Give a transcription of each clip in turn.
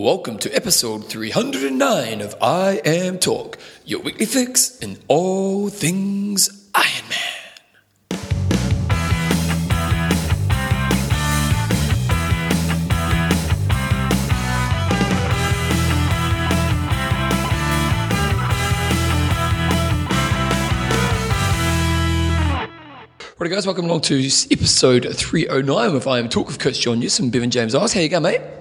Welcome to episode 309 of IMTalk, your weekly fix in all things Iron Man. Right, guys, welcome along to episode 309 of IMTalk with Coach John Newsom, Bevan James Oz. How you going, mate?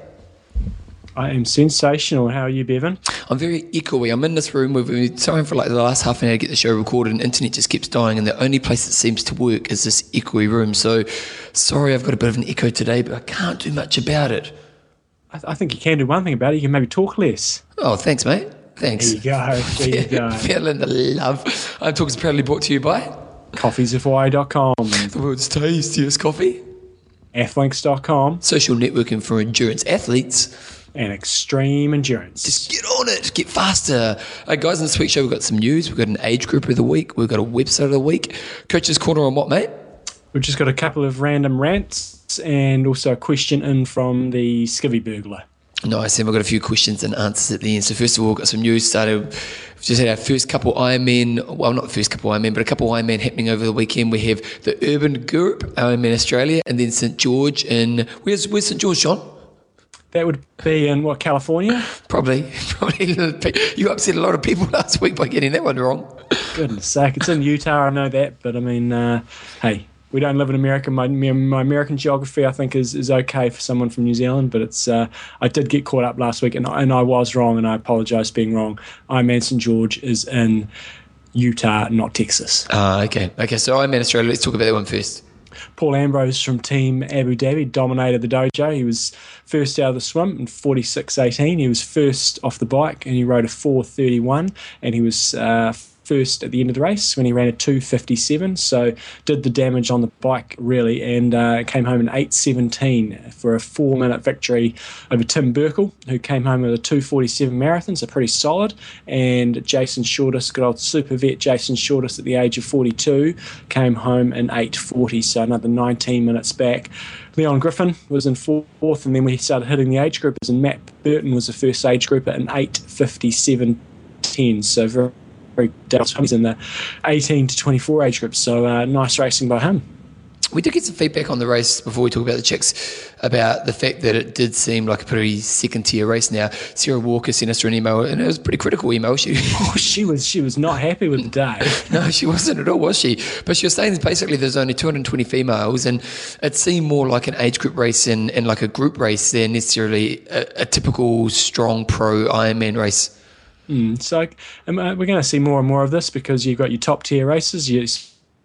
I am sensational. How are you, Bevan? I'm very echoey. I'm in this room. We've been trying for like the last half an hour to get the show recorded, and internet just keeps dying. And the only place that seems to work is this echoey room. So, sorry, I've got a bit of an echo today, but I can't do much about it. I, I think you can do one thing about it. You can maybe talk less. Oh, thanks, mate. Thanks. There you go. There you go. Feeling the love. I'm talking proudly brought to you by Coffeesofhawaii.com, the world's tastiest coffee, Athlinks.com, social networking for endurance athletes. And Extreme Endurance. Just get on it, get faster. Hey guys, in this week's show, we've got some news. We've got an age group of the week. We've got a website of the week. Coach's Corner on what, mate? We've just got a couple of random rants and also a question in from the Skivvy Burglar. Nice, and we've got a few questions and answers at the end. So first of all, we've got some news started. We've just had our first couple Ironman, well, not the first couple Ironman, but a couple Ironman happening over the weekend. We have the Urban Group, Ironman Australia, and then St George in, where's, where's St George, John? That would be in what, California? Probably, probably. You upset a lot of people last week by getting that one wrong. Goodness sake. It's in Utah, I know that, but I mean, uh, hey, we don't live in America. My, my American geography, I think, is, is okay for someone from New Zealand, but it's uh, I did get caught up last week, and, I- and I was wrong, and I apologise for being wrong. Ironman St George is in Utah, not Texas. Ah, okay. Okay, so Ironman Australia, let's talk about that one first. Paul Ambrose from Team Abu Dhabi dominated the dojo. He was first out of the swim in 46.18. He was first off the bike and he rode a 4.31 and he was uh, first at the end of the race when he ran a 2.57. So did the damage on the bike really and uh, came home in 8.17 for a four minute victory over Tim Berkel, who came home with a 2.47 marathon, so pretty solid. And Jason Shortis, good old super vet Jason Shortis at the age of 42, came home in 8.40, so another 19 minutes back. Leon Griffin was in fourth, and then we started hitting the age groupers, and Matt Burton was the first age grouper in 8.57.10, so very, very. He's in the 18 to 24 age group, so uh, nice racing by him. We did get some feedback on the race before we talk about the chicks about the fact that it did seem like a pretty second tier race now. Sarah Walker sent us an email, and it was a pretty critical email. She, Oh, she was she was not happy with the day. no, she wasn't at all, was she? But she was saying that basically there's only 220 females, and it seemed more like an age group race and, and like a group race than necessarily a, a typical strong pro Ironman race. So um, uh, we're going to see more and more of this because you've got your top tier races, your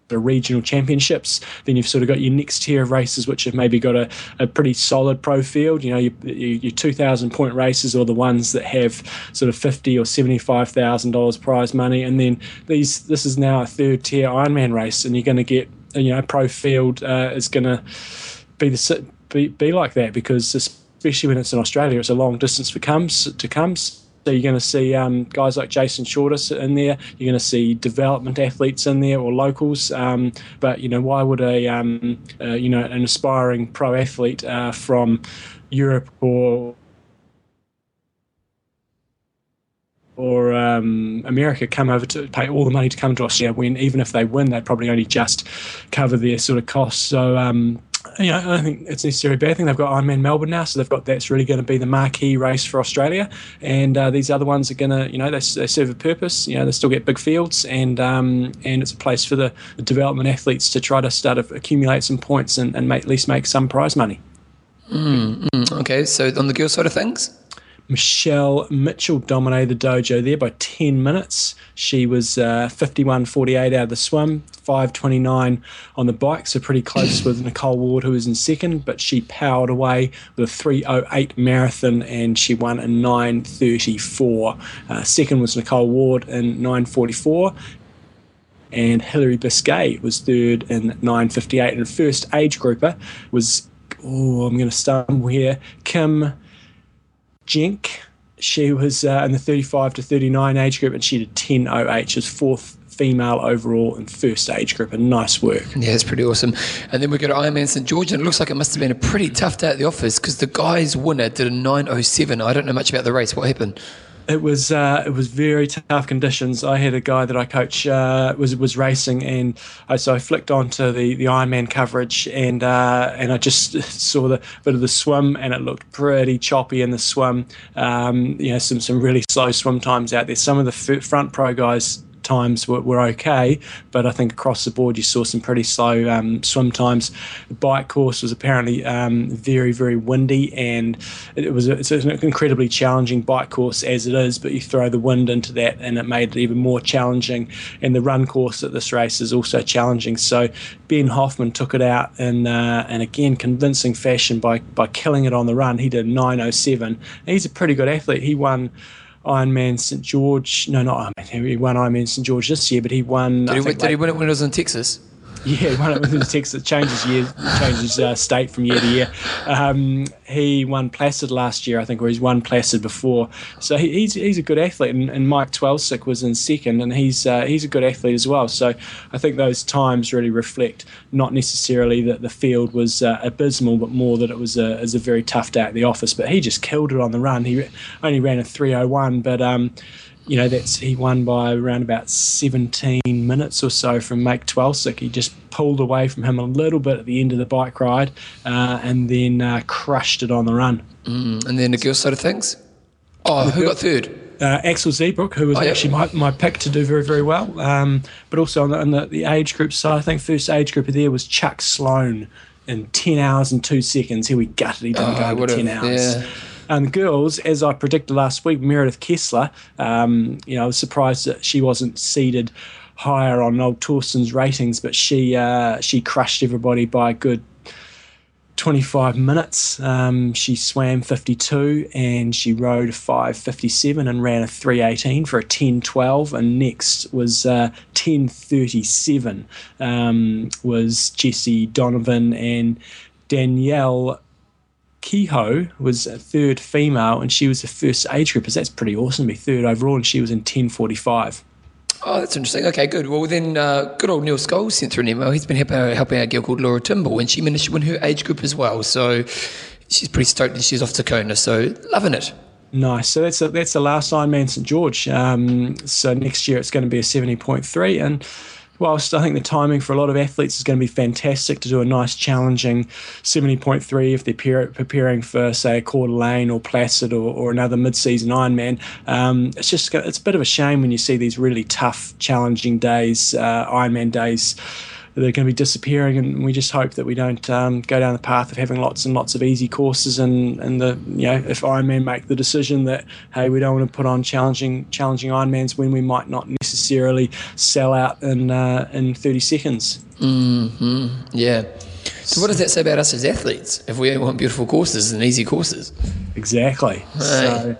the regional championships. Then you've sort of got your next tier of races, which have maybe got a, a pretty solid pro field. You know, your, your, your two thousand point races, or the ones that have sort of fifty or seventy five thousand dollars prize money. And then these this is now a third tier Ironman race, and you're going to get you know pro field uh, is going to be the be, be like that because especially when it's in Australia, it's a long distance for comes to comes. So you're going to see um, guys like Jason Shortis in there. You're going to see development athletes in there or locals. Um, but you know, why would a um, uh, you know an aspiring pro athlete uh, from Europe or or um, America come over to pay all the money to come to Australia when even if they win, they'd probably only just cover their sort of costs. So, um, you know, I don't think it's necessarily a bad thing. They've got Ironman Melbourne now, so they've got that's really going to be the marquee race for Australia. And uh, these other ones are going to, you know, they, they serve a purpose. You know, they still get big fields, and um, and it's a place for the, the development athletes to try to start to accumulate some points and, and make, at least make some prize money. Okay, so on the girl side of things, Michelle Mitchell dominated the dojo there by 10 minutes. She was uh, 51.48 out of the swim, 5.29 on the bike, so pretty close with Nicole Ward, who was in second, but she powered away with a 3.08 marathon and she won in 9.34. Uh, second was Nicole Ward in 9.44 and Hilary Biscay was third in 9.58. And first age grouper was, oh, I'm going to stumble here, Kim Jenk. She was uh, in the 35 to 39 age group and she did 10.08. She was fourth female overall and first age group. And nice work. Yeah, it's pretty awesome. And then we go to Ironman St George, and it looks like it must have been a pretty tough day at the office because the guy's winner did a 907. I don't know much about the race. What happened? It was uh, it was very tough conditions. I had a guy that I coach uh, was was racing, and I, so I flicked onto the, the Ironman coverage, and uh, and I just saw the bit of the swim, and it looked pretty choppy in the swim. Um, you know, some some really slow swim times out there. Some of the front pro guys times were, were okay, but I think across the board you saw some pretty slow um, swim times. The bike course was apparently um, very, very windy, and it was a, it's an incredibly challenging bike course as it is. But you throw the wind into that, and it made it even more challenging. And the run course at this race is also challenging. So Ben Hoffman took it out in, uh, and again convincing fashion by by killing it on the run. He did 9:07. He's a pretty good athlete. He won. Ironman St George. No, not Ironman. He won Ironman St George this year, but he won. Did, he, win, did he win it when it was in Texas? Yeah, one of the Texas changes year changes uh, state from year to year. Um, he won Placid last year, I think, or he's won Placid before. So he, he's he's a good athlete, and, and Mike Twelsiek was in second, and he's uh, he's a good athlete as well. So I think those times really reflect not necessarily that the field was uh, abysmal, but more that it was a, a very tough day at the office. But he just killed it on the run. He only ran a 301, but um, you know, that's he won by around about 17 minutes or so from Mike Twelsiek. He just pulled away from him a little bit at the end of the bike ride uh, and then uh, crushed it on the run. Mm, and then the girls' side of things? Oh, who girl, got third? Uh, Axel Zeebroek, who was oh, actually my, my pick to do very, very well. Um, but also on the, on the, the age group side, I think first age group of there was Chuck Sloan in 10 hours and two seconds. Here we gutted, he didn't oh, go over 10 hours. Yeah. And the girls, as I predicted last week, Meredith Kessler, um, you know, I was surprised that she wasn't seeded higher on old Torsten's ratings, but she uh, she crushed everybody by a good 25 minutes. Um, she swam 52 and she rode 557 and ran a 318 for a 1012. And next was uh, 1037 um, was Jessie Donovan and Danielle Kehoe was a third female, and she was the first age group. That's pretty awesome to be third overall, and she was in 1045. Oh, that's interesting. Okay, good. Well, then, uh, good old Neil Scholes sent through an email. He's been helping, helping out a girl called Laura Timble, and she managed to win her age group as well. So she's pretty stoked, and she's off to Kona. So loving it. Nice. So that's a, that's the last Ironman St George. Um, so next year it's going to be a seventy point three, and whilst I think the timing for a lot of athletes is going to be fantastic to do a nice challenging 70.3 if they're preparing for, say, a Coeur d'Alene or Placid or, or another mid-season Ironman, um, it's just it's a bit of a shame when you see these really tough, challenging days, uh, Ironman days they're going to be disappearing, and we just hope that we don't um, go down the path of having lots and lots of easy courses. And, and the you know if Ironman make the decision that hey we don't want to put on challenging challenging Ironmans when we might not necessarily sell out in uh, in 30 seconds. Mm-hmm. Yeah. So what does that say about us as athletes if we want beautiful courses and easy courses? Exactly. Hey. So,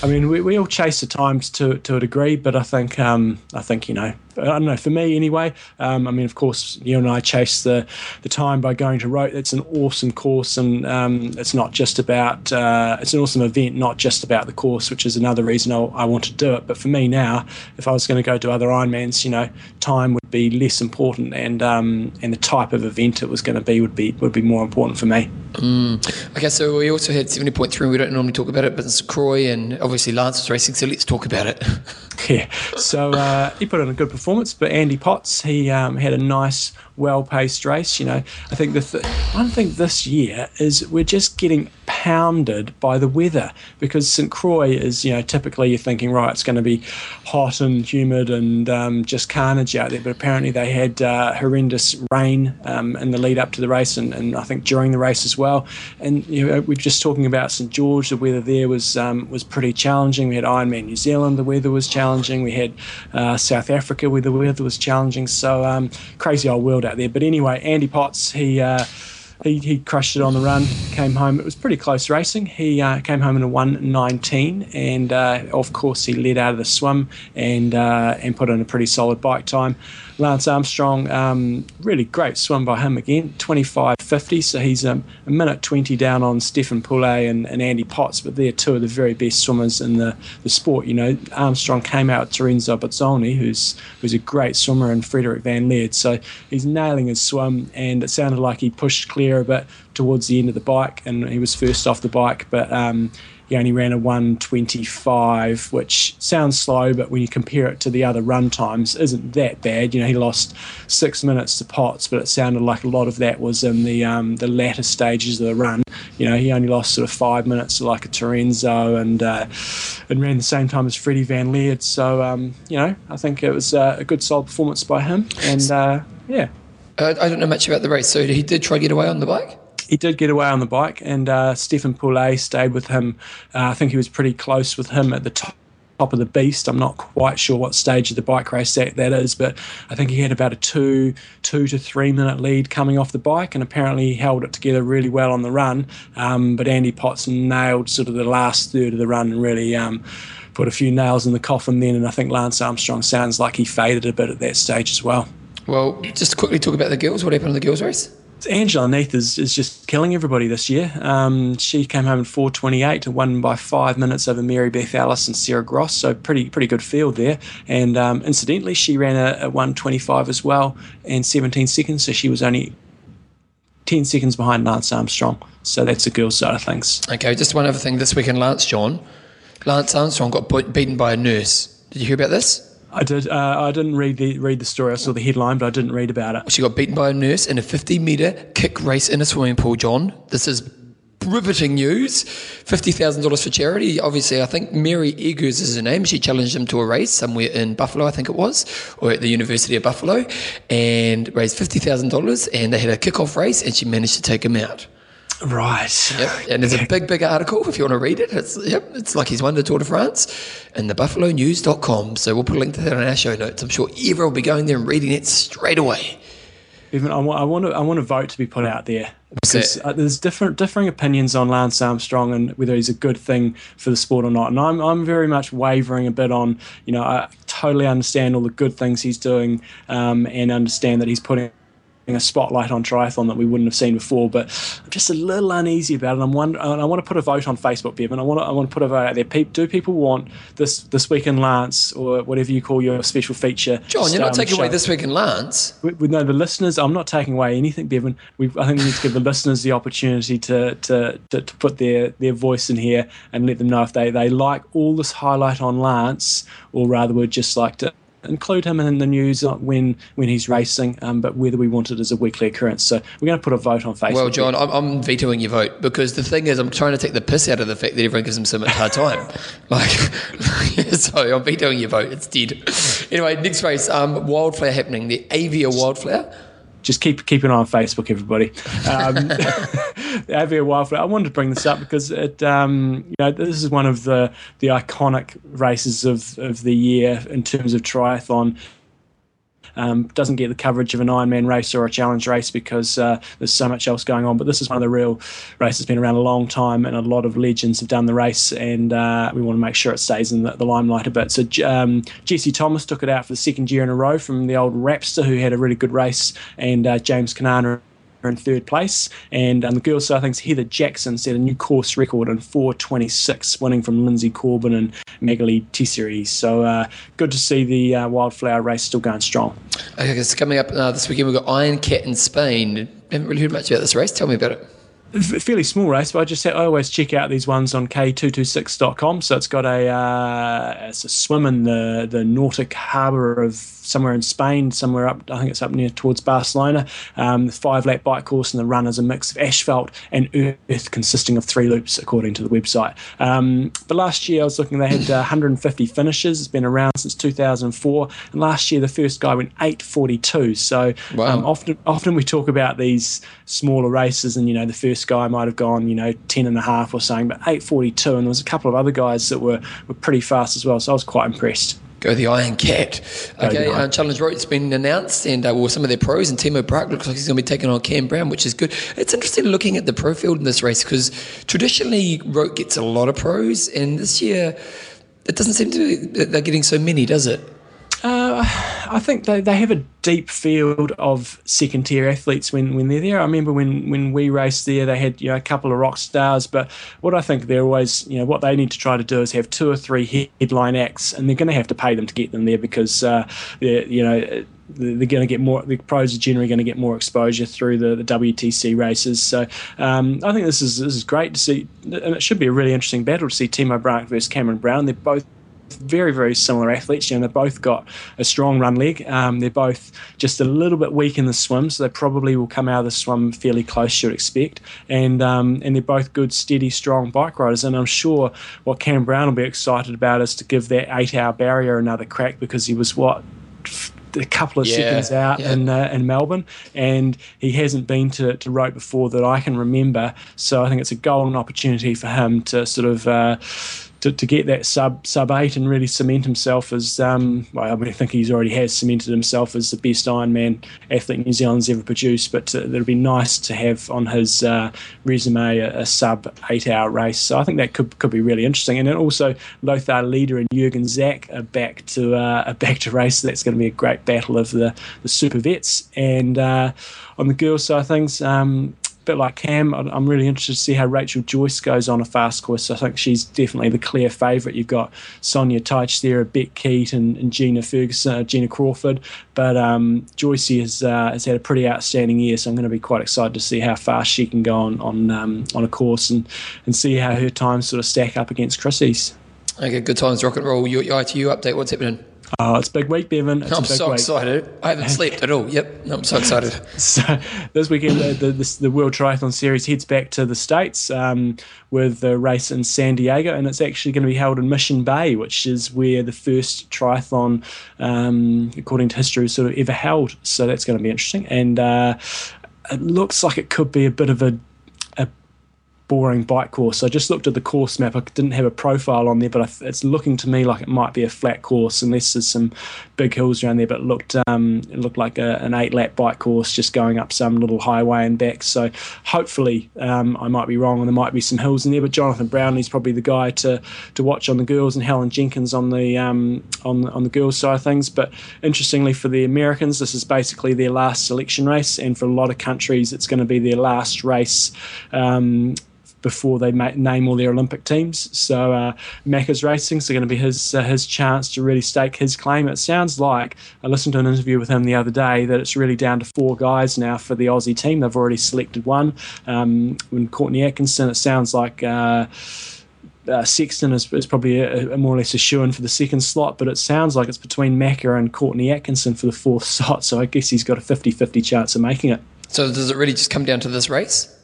I mean, we, we all chase the times to, to a degree, but I think um, I think you know I don't know for me anyway. Um, I mean, of course, you and I chase the the time by going to Roth. It's an awesome course, and um, it's not just about uh, it's an awesome event, not just about the course, which is another reason I, I want to do it. But for me now, if I was going to go to other Ironmans, you know, time would be less important, and um, and the type of event it was going to be would be would be more important for me. Mm. Okay, so we also had seventy point three. We don't normally talk about it, but it's Croix and obviously Lance was racing, so let's talk about it. yeah, so uh, he put in a good performance, but Andy Potts he um, had a nice well paced race. You know, I think the th- one thing this year is we're just getting pounded by the weather because St Croix is, you know, typically you're thinking, right, it's going to be hot and humid and um, just carnage out there. But apparently they had uh, horrendous rain um, in the lead up to the race and, and, I think during the race as well. And, you know, we're just talking about St George, the weather there was um, was pretty challenging. We had Ironman New Zealand, the weather was challenging. We had uh, South Africa, where the weather was challenging. So um, crazy old world there. But anyway, Andy Potts, he. Uh, he, he crushed it on the run, came home. It was pretty close racing. He uh, came home in a 119, and uh, of course, he led out of the swim and, uh, and put in a pretty solid bike time. Lance Armstrong, um, really great swim by him again, 25.50. So he's a, a, minute 20 down on Stephen Poulet and, and, Andy Potts, but they're two of the very best swimmers in the, the sport. You know, Armstrong came out Terenzo Bozzone, who's who's a great swimmer, and Frederik Van Lierde. So he's nailing his swim, and it sounded like he pushed clear a bit towards the end of the bike, and he was first off the bike, but. Um, he only ran a 125, which sounds slow, but when you compare it to the other run times, isn't that bad. You know, he lost six minutes to Potts, but it sounded like a lot of that was in the um, the latter stages of the run. You know, he only lost sort of five minutes to like a Terenzo and uh, and ran the same time as Freddie Van Lierde. So, um, you know, I think it was uh, a good solid performance by him. And uh, yeah. I don't know much about the race, so he did try to get away on the bike? He did get away on the bike, and uh, Stefan Poulet stayed with him. Uh, I think he was pretty close with him at the top top of the beast. I'm not quite sure what stage of the bike race that, that is, but I think he had about a two two to three minute lead coming off the bike, and apparently he held it together really well on the run. Um, but Andy Potts nailed sort of the last third of the run and really. Um, put a few nails in the coffin then, and I think Lance Armstrong sounds like he faded a bit at that stage as well. Well, just quickly talk about the girls. What happened in the girls' race? Angela Naeth is, is just killing everybody this year. Um, she came home in 4:28 and won by five minutes over Mary Beth Ellis and Sarah Gross, so pretty pretty good field there. And um, incidentally, she ran a, a 125 as well and 17 seconds, so she was only 10 seconds behind Lance Armstrong. So that's the girls' side of things. Okay, just one other thing this weekend, Lance John. Lance Armstrong got beaten by a nurse. Did you hear about this? I did. Uh, I didn't read the read the story. I saw the headline, but I didn't read about it. She got beaten by a nurse in a 50 meter kick race in a swimming pool. John, this is riveting news. Fifty thousand dollars for charity. Obviously, I think Mary Eggers is her name. She challenged him to a race somewhere in Buffalo, I think it was, or at the University of Buffalo, and raised fifty thousand dollars. And they had a kick-off race, and she managed to take him out. Right. Yep. And there's a big, big article if you want to read it. It's yep, it's like he's won the Tour de France and the buffalonews.com. So we'll put a link to that on our show notes. I'm sure everyone will be going there and reading it straight away. Even I want, I want to, I want a vote to be put out there because uh, there's different, differing opinions on Lance Armstrong and whether he's a good thing for the sport or not. And I'm, I'm very much wavering a bit on. You know, I totally understand all the good things he's doing um, and understand that he's putting a spotlight on triathlon that we wouldn't have seen before. But I'm just a little uneasy about it. I'm wondering, and I want to put a vote on Facebook, Bevan. I want to, I want to put a vote out there. Do people want this this week in Lance or whatever you call your special feature? John, you're not taking away this week in Lance. We, we, no, the listeners. I'm not taking away anything, Bevan. We, I think we need to give the listeners the opportunity to, to to, to put their their voice in here and let them know if they they like all this highlight on Lance, or rather would just like to include him in the news when when he's racing, um, but whether we want it as a weekly occurrence. So we're going to put a vote on Facebook. Well, John, I'm, I'm, vetoing your vote because the thing is, I'm trying to take the piss out of the fact that everyone gives him so much hard time. like, so I'm vetoing your vote. It's dead. Anyway, next race, um, wildflower happening. The Avia wildflower just keep keep an eye on Facebook, everybody. Um, Avia Wildflower. I wanted to bring this up because it, um, you know, this is one of the the iconic races of of the year in terms of triathlon. Um, doesn't get the coverage of an Ironman race or a challenge race because uh, there's so much else going on. But this is one of the real races been around a long time, and a lot of legends have done the race, and uh, we want to make sure it stays in the, the limelight a bit. So um, Jesse Thomas took it out for the second year in a row from the old Rapster, who had a really good race, and uh, James Cunnama in third place. And um, the girls' side, I think Heather Jackson set a new course record in 4.26, winning from Lindsay Corbin and Magali Tisseyre. So uh, good to see the uh, wildflower race still going strong. Okay, so coming up uh, this weekend, we've got Iron Cat in Spain. Haven't really heard much about this race. Tell me about it fairly small race, but I just I always check out these ones on k226.com. So it's got a uh, it's a swim in the the Nautic harbour of somewhere in Spain, somewhere up I think it's up near towards Barcelona. Um, the five lap bike course and the run is a mix of asphalt and earth, consisting of three loops, according to the website. Um, but last year I was looking, they had uh, 150 finishes. It's been around since 2004, and last year the first guy went 8:42. So wow. um, often often we talk about these smaller races, and you know the first this guy might have gone, you know, 10 and a half or something, but 8.42. And there was a couple of other guys that were, were pretty fast as well. So I was quite impressed. Go the Iron Cat. Okay, uh, Challenge Roth's been announced, and uh, well, some of their pros, and Timo Bracht looks like he's going to be taking on Cam Brown, which is good. It's interesting looking at the pro field in this race because traditionally Roth gets a lot of pros, and this year it doesn't seem to be they're getting so many, does it? I think they, they have a deep field of second tier athletes when, when they're there. I remember when, when we raced there, they had you know a couple of rock stars, but what I think they're always you know what they need to try to do is have two or three headline acts, and they're going to have to pay them to get them there because uh, they're you know they're going to get more. The pros are generally going to get more exposure through the, the WTC races. So um, I think this is this is great to see, and it should be a really interesting battle to see Timo Bracht versus Cameron Brown. They're both very, very similar athletes. You know, they've both got a strong run leg. Um, they're both just a little bit weak in the swim, so they probably will come out of the swim fairly close, you'd expect. And um, and they're both good, steady, strong bike riders. And I'm sure what Cam Brown will be excited about is to give that eight-hour barrier another crack because he was what a couple of yeah, seconds out yeah. in uh, in Melbourne, and he hasn't been to to Roth before that I can remember. So I think it's a golden opportunity for him to sort of. Uh, to, to get that sub sub eight and really cement himself as um, well, I, mean, I think he's already has cemented himself as the best Ironman athlete New Zealand's ever produced. But uh, it'll be nice to have on his uh, resume a, a, sub eight hour race. So I think that could could be really interesting. And then also Lothar Leder and Jürgen Zäck are back to uh, are back to race. So that's going to be a great battle of the the super vets. And uh, on the girls side of things. Um, bit like Cam, I'm really interested to see how Rachel Joyce goes on a fast course. I think she's definitely the clear favourite. You've got Sonja Tajsich there, Bek Keat, and, and Gina Ferguson, uh, Gina Crawford. But um, Joyce has, uh, has had a pretty outstanding year, so I'm going to be quite excited to see how fast she can go on on, um, on a course and, and see how her times sort of stack up against Chrissy's. Okay, good times, rock and roll. Your, your ITU update, what's happening? Oh, it's big week, Bevan. It's I'm so week. excited. I haven't slept at all. Yep, I'm so excited. so this weekend, the, the, the, World Triathlon Series heads back to the States um, with the race in San Diego, and it's actually going to be held in Mission Bay, which is where the first triathlon, um, according to history, was sort of ever held. So that's going to be interesting. And uh, it looks like it could be a bit of a boring bike course. I just looked at the course map. I didn't have a profile on there, but it's looking to me like it might be a flat course, unless there's some big hills around there. But it looked um, it looked like a, an eight lap bike course, just going up some little highway and back. So hopefully, um, I might be wrong, and there might be some hills in there. But Jonathan Brownlee's probably the guy to to watch on the girls, and Helen Jenkins on the um, on on the girls side of things. But interestingly, for the Americans, this is basically their last selection race, and for a lot of countries, it's going to be their last race um, before they name all their Olympic teams. So uh, Macca's Racing is going to be his uh, his chance to really stake his claim. It sounds like I listened to an interview with him the other day that it's really down to four guys now for the Aussie team. They've already selected one. Um, when Courtney Atkinson, it sounds like. Uh, uh, Sexton is, is probably a, a more or less a shoe in for the second slot, but it sounds like it's between Macca and Courtney Atkinson for the fourth slot. So I guess he's got a 50 50 chance of making it. So does it really just come down to this race?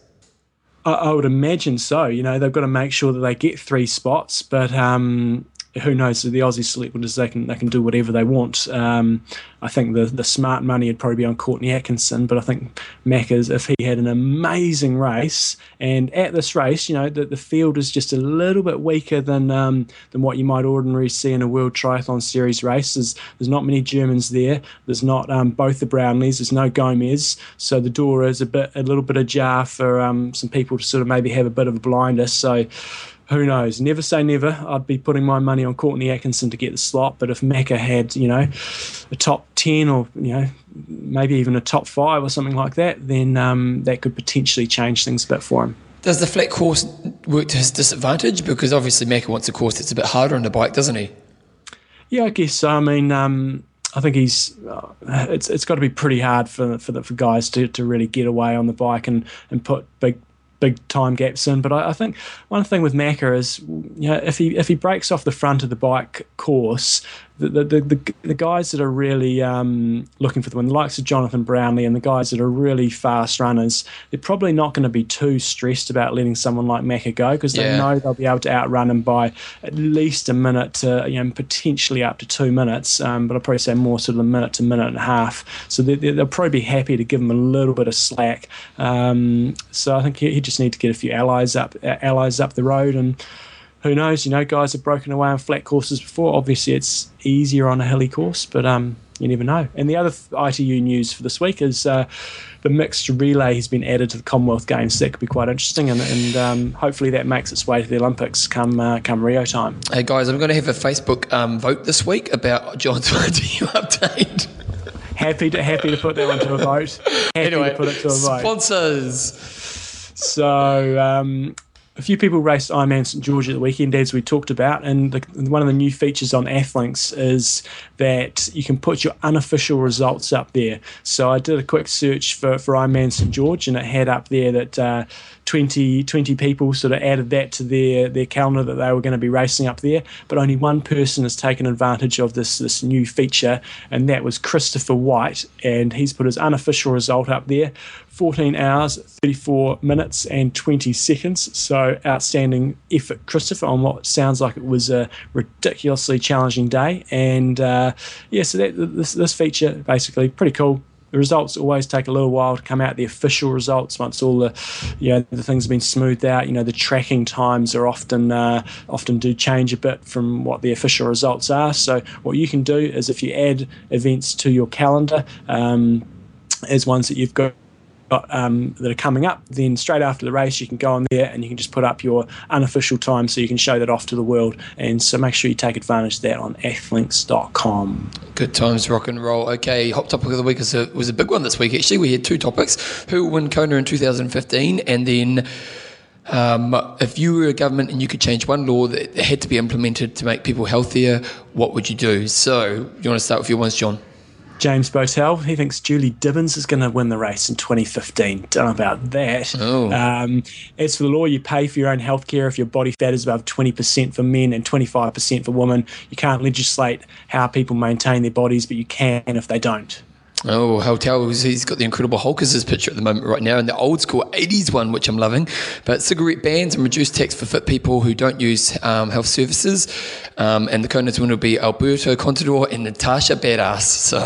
I, I, would imagine so. You know, they've got to make sure that they get three spots, but um, who knows? The Aussie selectors they can they can do whatever they want. Um, I think the the smart money would probably be on Courtney Atkinson, but I think Macca's if he had an amazing race, and at this race, you know, the, the field is just a little bit weaker than um, than what you might ordinarily see in a World Triathlon Series race. There's, there's not many Germans there. There's not um, both the Brownlees. There's no Gomez, so the door is a bit a little bit ajar for um, some people to sort of maybe have a bit of a blinder. So who knows? Never say never. I'd be putting my money on Courtney Atkinson to get the slot, but if Macca had, you know, a top 10 or, you know, maybe even a top five or something like that, then um, that could potentially change things a bit for him. Does the flat course work to his disadvantage? Because obviously Macca wants a course that's a bit harder on the bike, doesn't he? Yeah, I guess so. I mean, um, I think he's uh, it's it's got to be pretty hard for for, the, for guys to, to really get away on the bike and, and put big big time gaps in. But I, I, think one thing with Macca is, you know, if he if he breaks off the front of the bike course, the the, the, the guys that are really um, looking for the win, the likes of Jonathan Brownlee and the guys that are really fast runners, they're probably not going to be too stressed about letting someone like Macca go because they yeah. know they'll be able to outrun him by at least a minute to you know potentially up to two minutes. Um, but I'd probably say more sort of a minute to minute and a half. So they, will probably be happy to give him a little bit of slack. Um, so I think he, he just need to get a few allies up allies up the road and who knows? You know, guys have broken away on flat courses before. Obviously, it's easier on a hilly course, but um, you never know. And the other ITU news for this week is uh, the mixed relay has been added to the Commonwealth Games. So that could be quite interesting, and, and um, hopefully that makes its way to the Olympics come uh, come Rio time. Hey guys, I'm going to have a Facebook um, vote this week about John's ITU update. happy to happy to put that one to a vote. Happy anyway, to put it to a vote. Sponsors. So um, a few people raced Ironman St George at the weekend, as we talked about, and the, one of the new features on Athlinks is that you can put your unofficial results up there. So I did a quick search for, for Ironman St George, and it had up there that uh, 20, 20 people sort of added that to their, their calendar that they were going to be racing up there, but only one person has taken advantage of this, this new feature, and that was Christopher White, and he's put his unofficial result up there 14 hours, 34 minutes, and 20 seconds. So outstanding effort, Christopher, on what sounds like it was a ridiculously challenging day. And uh, yeah, so that, this, this feature basically pretty cool. The results always take a little while to come out. The official results, once all the, you know, the things have been smoothed out, you know, the tracking times are often uh, often do change a bit from what the official results are. So what you can do is if you add events to your calendar um, as ones that you've got um, that are coming up, then straight after the race, you can go on there and you can just put up your unofficial time so you can show that off to the world. And so make sure you take advantage of that on athlinks.com. Good times, rock and roll. Okay, hot topic of the week was a, was a big one this week. Actually, we had two topics: who will win Kona in 2015, and then. Um, if you were a government and you could change one law that had to be implemented to make people healthier, what would you do? So, you want to start with your ones, John? James Botel. He thinks Julie Dibens is going to win the race in 2015. Don't know about that. Oh. Um, as for the law, you pay for your own healthcare if your body fat is above 20% for men and 25% for women. You can't legislate how people maintain their bodies, but you can if they don't. Oh, Hotel, he's got the Incredible Hulk as his picture at the moment right now, and the old school 80s one, which I'm loving. But cigarette bans and reduced tax for fit people who don't use um, health services. Um, and the winner will be Alberto Contador and Natasha Badass. So.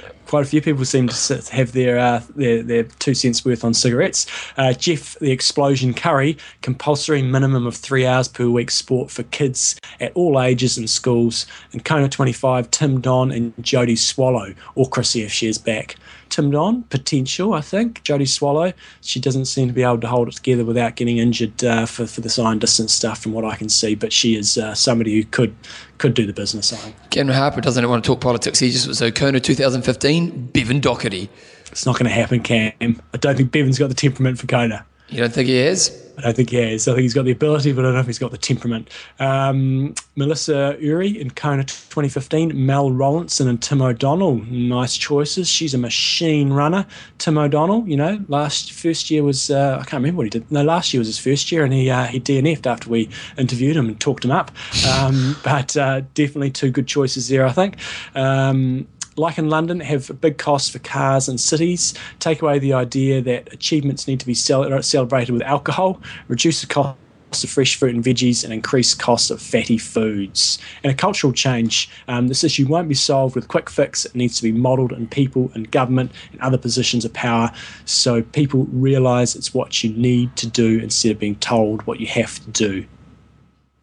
quite a few people seem to have their uh, their, their two cents worth on cigarettes. Uh, Jeff, the explosion Curry, compulsory minimum of three hours per week sport for kids at all ages and schools. And Kona 25, Tim Don and Jodie Swallow, or Chrissy if she is back. Tim Don, potential, I think. Jodie Swallow, she doesn't seem to be able to hold it together without getting injured uh, for, for the sign distance stuff, from what I can see. But she is uh, somebody who could could do the business, I think. Ken Harper doesn't want to talk politics. He just so Kona 2015, Bevan Docherty. It's not going to happen, Cam. I don't think Bevan's got the temperament for Kona. You don't think he has? I don't think he has. I think he's got the ability, but I don't know if he's got the temperament. Um, Melissa Uri in Kona 2015, Mel Rollison and Tim O'Donnell. Nice choices. She's a machine runner. Tim O'Donnell, you know, last first year was uh, I can't remember what he did. No, last year was his first year, and he uh, he DNF'd after we interviewed him and talked him up. Um, but uh, definitely two good choices there, I think. Um, like in London, have big costs for cars and cities, take away the idea that achievements need to be celebrated with alcohol, reduce the cost of fresh fruit and veggies and increase costs of fatty foods. And a cultural change. Um, this issue won't be solved with quick fix. It needs to be modelled in people and government and other positions of power so people realise it's what you need to do instead of being told what you have to do.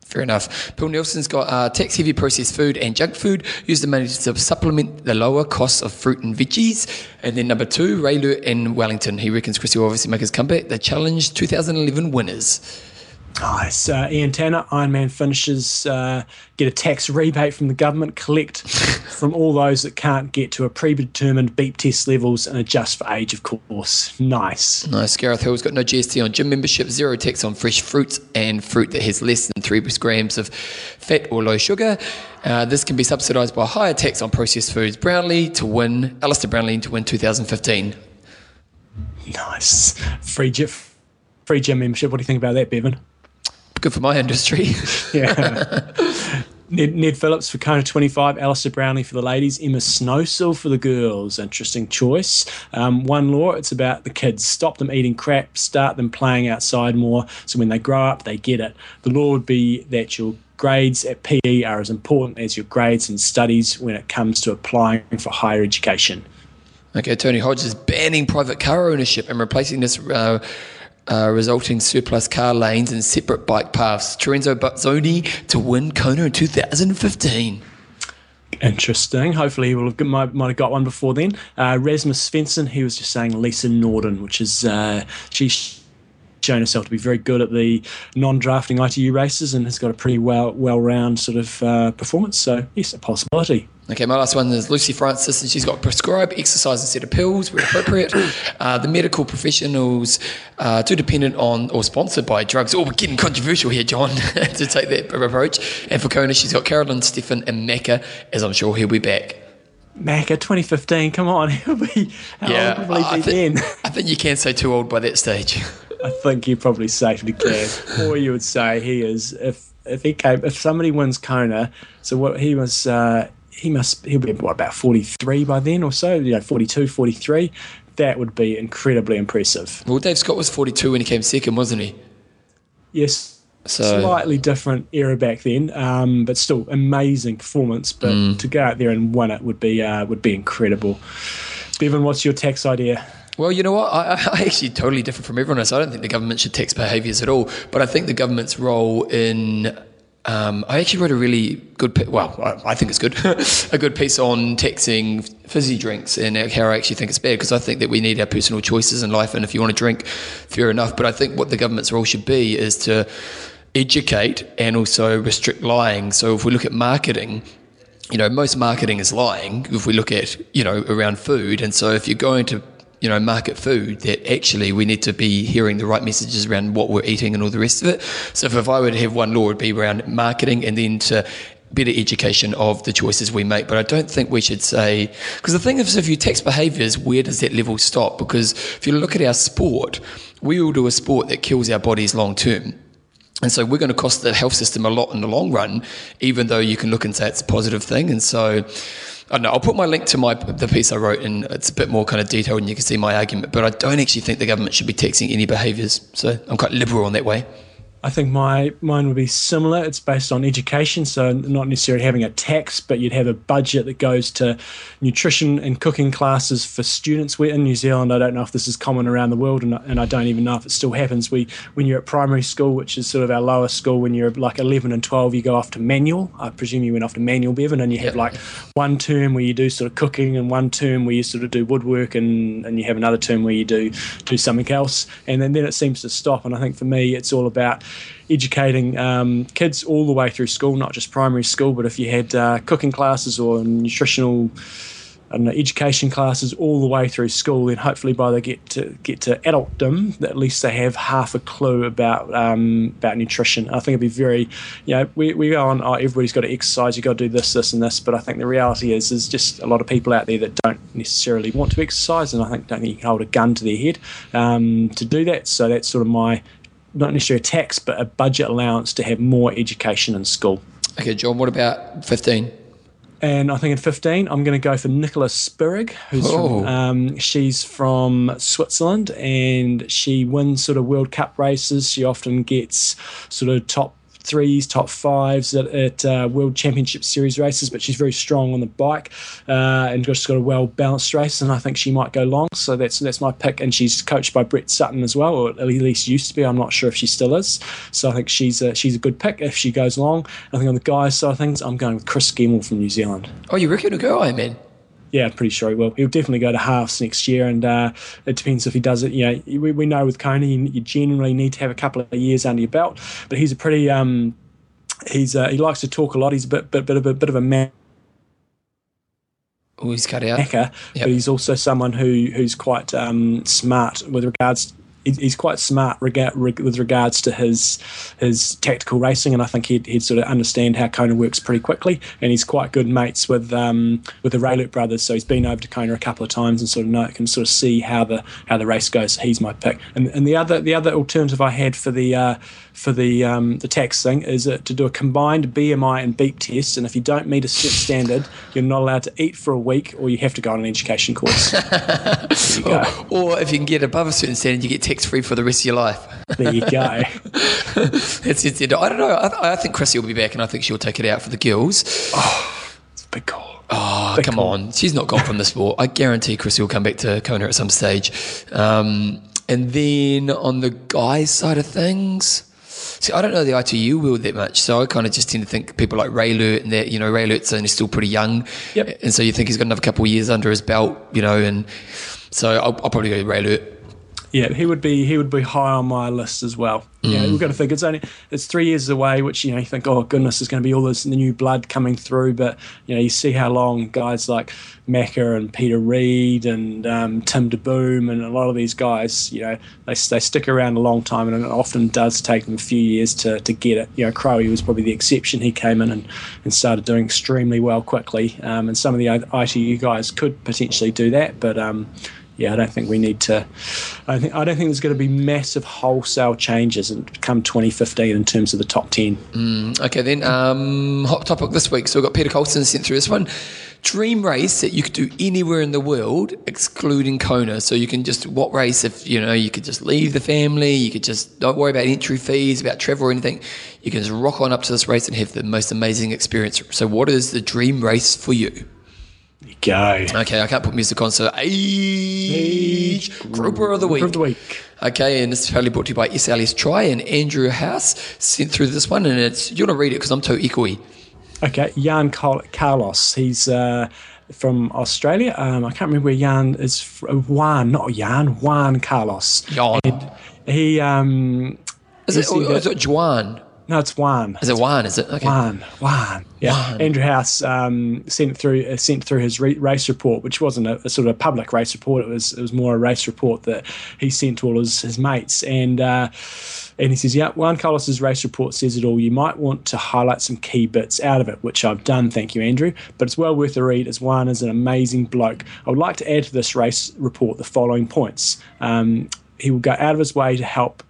Fair enough. Paul Nelson's got uh, tax heavy processed food and junk food. Use the money to supplement the lower costs of fruit and veggies. And then number two, Ray Lurt in Wellington. He reckons Chrissy will obviously make his comeback. The Challenge 2011 winners. Nice. Uh, Ian Tanner, Ironman finishes, uh, get a tax rebate from the government, collect from all those that can't get to a predetermined beep test levels and adjust for age, of course. Nice. Nice. Gareth Hill's got no GST on gym membership, zero tax on fresh fruits and fruit that has less than three grams of fat or low sugar. Uh, this can be subsidised by higher tax on processed foods. Brownlee to win, Alistair Brownlee to win 2015. Nice. Free free gym membership. What do you think about that, Bevan? Good for my industry. yeah. Ned, Ned, Phillips for Kona 25, Alistair Brownlee for the ladies, Emma Snowsill for the girls. Interesting choice. Um, one law, it's about the kids. Stop them eating crap, start them playing outside more, so when they grow up, they get it. The law would be that your grades at PE are as important as your grades in studies when it comes to applying for higher education. Okay, Tony Hodges is banning private car ownership and replacing this. Uh, uh, resulting surplus car lanes and separate bike paths. Lorenzo Bazzoni to win Kona in 2015. Interesting. Hopefully, he will have might, might have got one before then. Uh, Rasmus Svensson, he was just saying Lisa Norden, which is uh, she's shown herself to be very good at the non-drafting ITU races and has got a pretty well well-round sort of uh, performance. So yes, a possibility. Okay, my last one is Lucy Francis, and she's got prescribed exercise instead of pills where appropriate. Uh, the medical professionals uh, too dependent on or sponsored by drugs. Oh, we're getting controversial here, John, to take that approach. And for Kona, she's got Carolyn, Stefan, and Macca, as I'm sure he'll be back. Macca, 2015, come on, he'll be. yeah, I, think, I think you can say too old by that stage. I think you probably safely can. or you would say he is if if he came if somebody wins Kona, so what he was uh, he must he'll be what about 43 by then or so, you know, 42, 43. That would be incredibly impressive. Well, Dave Scott was 42 when he came second, wasn't he? Yes. So, slightly different era back then, um, but still amazing performance. But mm. to go out there and win it would be uh, would be incredible. Bevan, what's your tax idea? Well, you know what? I, I actually totally different from everyone else. I don't think the government should tax behaviours at all, but I think the government's role in um, I actually wrote a really good, well, I, think it's good, a good piece on taxing fizzy drinks and how I actually think it's bad because I think that we need our personal choices in life. And if you want to drink, fair enough. But I think what the government's role should be is to educate and also restrict lying. So if we look at marketing, you know, most marketing is lying if we look at, you know, around food. And so if you're going to you know, market food that actually we need to be hearing the right messages around what we're eating and all the rest of it. So if, if I were to have one law, it'd be around marketing and then to better education of the choices we make. But I don't think we should say, because the thing is, if you tax behaviours, where does that level stop? Because if you look at our sport, we all do a sport that kills our bodies long term. And so we're going to cost the health system a lot in the long run, even though you can look and say it's a positive thing. And so I know. I'll put my link to my the piece I wrote, and it's a bit more kind of detailed, and you can see my argument. But I don't actually think the government should be taxing any behaviours. So I'm quite liberal in that way. I think my mine would be similar. It's based on education, so not necessarily having a tax, but you'd have a budget that goes to nutrition and cooking classes for students. We're in New Zealand. I don't know if this is common around the world, and, and I don't even know if it still happens. We when you're at primary school, which is sort of our lowest school, when you're like 11 and 12, you go off to manual. I presume you went off to manual, Bevan, and you have like one term where you do sort of cooking, and one term where you sort of do woodwork, and, and you have another term where you do do something else, and then, then it seems to stop. And I think for me, it's all about educating um, kids all the way through school, not just primary school, but if you had uh, cooking classes or nutritional know, education classes all the way through school, then hopefully by they get to get to adultdom, at least they have half a clue about um, about nutrition. I think it'd be very, you know, we, we go on, oh, everybody's got to exercise, you've got to do this, this, and this, but I think the reality is, there's just a lot of people out there that don't necessarily want to exercise, and I think don't think you can hold a gun to their head um, to do that. So that's sort of my not necessarily a tax, but a budget allowance to have more education in school. Okay, John, what about 15? And I think in 15, I'm going to go for Nicola Spirig, who's oh. from, um, she's from Switzerland and she wins sort of World Cup races. She often gets sort of top threes, top fives at, at uh, World Championship Series races, but she's very strong on the bike uh, and just got a well balanced race. And I think she might go long. So that's that's my pick. And she's coached by Brett Sutton as well, or at least used to be. I'm not sure if she still is. So I think she's a, she's a good pick if she goes long. I think on the guys' side of things, I'm going with Chris Gemmell from New Zealand. Oh, you reckon a girl, I Ironman? Yeah, pretty sure he will. He'll definitely go to halves next year, and uh, it depends if he does it. You know, we, we know with you, you, generally need to have a couple of years under your belt, but he's a pretty um, he's uh, he likes to talk a lot. He's a bit bit, bit of a bit of a man. Oh, he's cut out. Hacker, yep. but he's also someone who who's quite um, smart with regards he's quite smart rega- with regards to his his tactical racing, and I think he'd, he'd sort of understand how Kona works pretty quickly. And he's quite good mates with um, with the Raelert brothers, so he's been over to Kona a couple of times and sort of know, can sort of see how the how the race goes. He's my pick. And and the other the other alternative I had for the uh, for the um, the tax thing is uh, to do a combined BMI and beep test, and if you don't meet a certain standard, you're not allowed to eat for a week, or you have to go on an education course. or, or, if you can get above a certain standard, you get free for the rest of your life. There you go. it's, it's, I don't know. I, I, think Chrissy will be back, and I think she'll take it out for the girls. Oh, it's a big call. Oh, come on. She's not gone from the sport. I guarantee Chrissy will come back to Kona at some stage. Um, And then on the guys' side of things, see, I don't know the ITU world that much, so I kind of just tend to think people like Raelert and that, you know, Raelert's only still pretty young. Yep. And so you think he's got another couple of years under his belt, you know, and so I'll, I'll probably go Raelert. Yeah, he would be he would be high on my list as well. Yeah, we've got to think it's only it's three years away, which you know you think, oh goodness, there's going to be all this new blood coming through, but you know you see how long guys like Macca and Peter Reid and um, Tim DeBoom and a lot of these guys, you know, they, they stick around a long time, and it often does take them a few years to, to get it. You know, Crowe was probably the exception. He came in and, and started doing extremely well quickly, um, and some of the ITU guys could potentially do that, but. Um, yeah, I don't think we need to. I think I don't think there's going to be massive wholesale changes come 2015 in terms of the top 10. Okay, then um, hot topic this week. So we've got Peter Colson sent through this one. Dream race that you could do anywhere in the world, excluding Kona. So you can just what race if you know you could just leave the family, you could just don't worry about entry fees, about travel or anything. You can just rock on up to this race and have the most amazing experience. So what is the dream race for you? Go. Okay, I can't put music on, so age grouper of the week. Group of the week. Okay, and this is proudly brought to you by SLS Tri and Andrew House sent through this one, and it's you want to read it because I'm too echoey. Okay, Jan Carlos. He's uh, from Australia. Um, I can't remember where Jan is. From. Juan, not Jan. Juan Carlos. Jan. And he. Um, Is it, or, is it Juan? No, it's Juan. Is it Juan? Is it? Okay. Juan, Juan. Yeah, Juan. Andrew House um, sent through uh, sent through his re- race report, which wasn't a, a sort of public race report. It was it was more a race report that he sent to all his, his mates, and uh, and he says, "Yeah, Juan Carlos's race report says it all. You might want to highlight some key bits out of it, which I've done. Thank you, Andrew. But it's well worth a read, as Juan is an amazing bloke. I would like to add to this race report the following points. Um, he will go out of his way to help."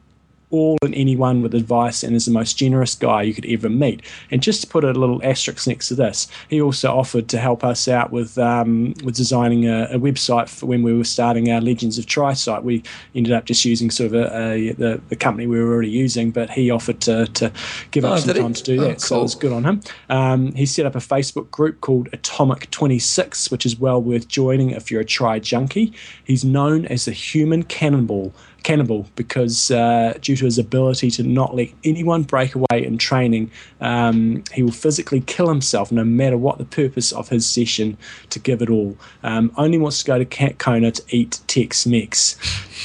All and anyone with advice and is the most generous guy you could ever meet. And just to put a little asterisk next to this, he also offered to help us out with um, with designing a, a website for when we were starting our Legends of Tri site. We ended up just using sort of a, a, the, the company we were already using, but he offered to, to give Oh, up some did he? time to do Oh, that. So cool. it was good on him. Um, he set up a Facebook group called Atomic 26, which is well worth joining if you're a tri junkie. He's known as the human cannonball cannibal because uh, due to his ability to not let anyone break away in training, um, he will physically kill himself no matter what the purpose of his session to give it all. Um, only wants to go to Cat Kona to eat Tex-Mex.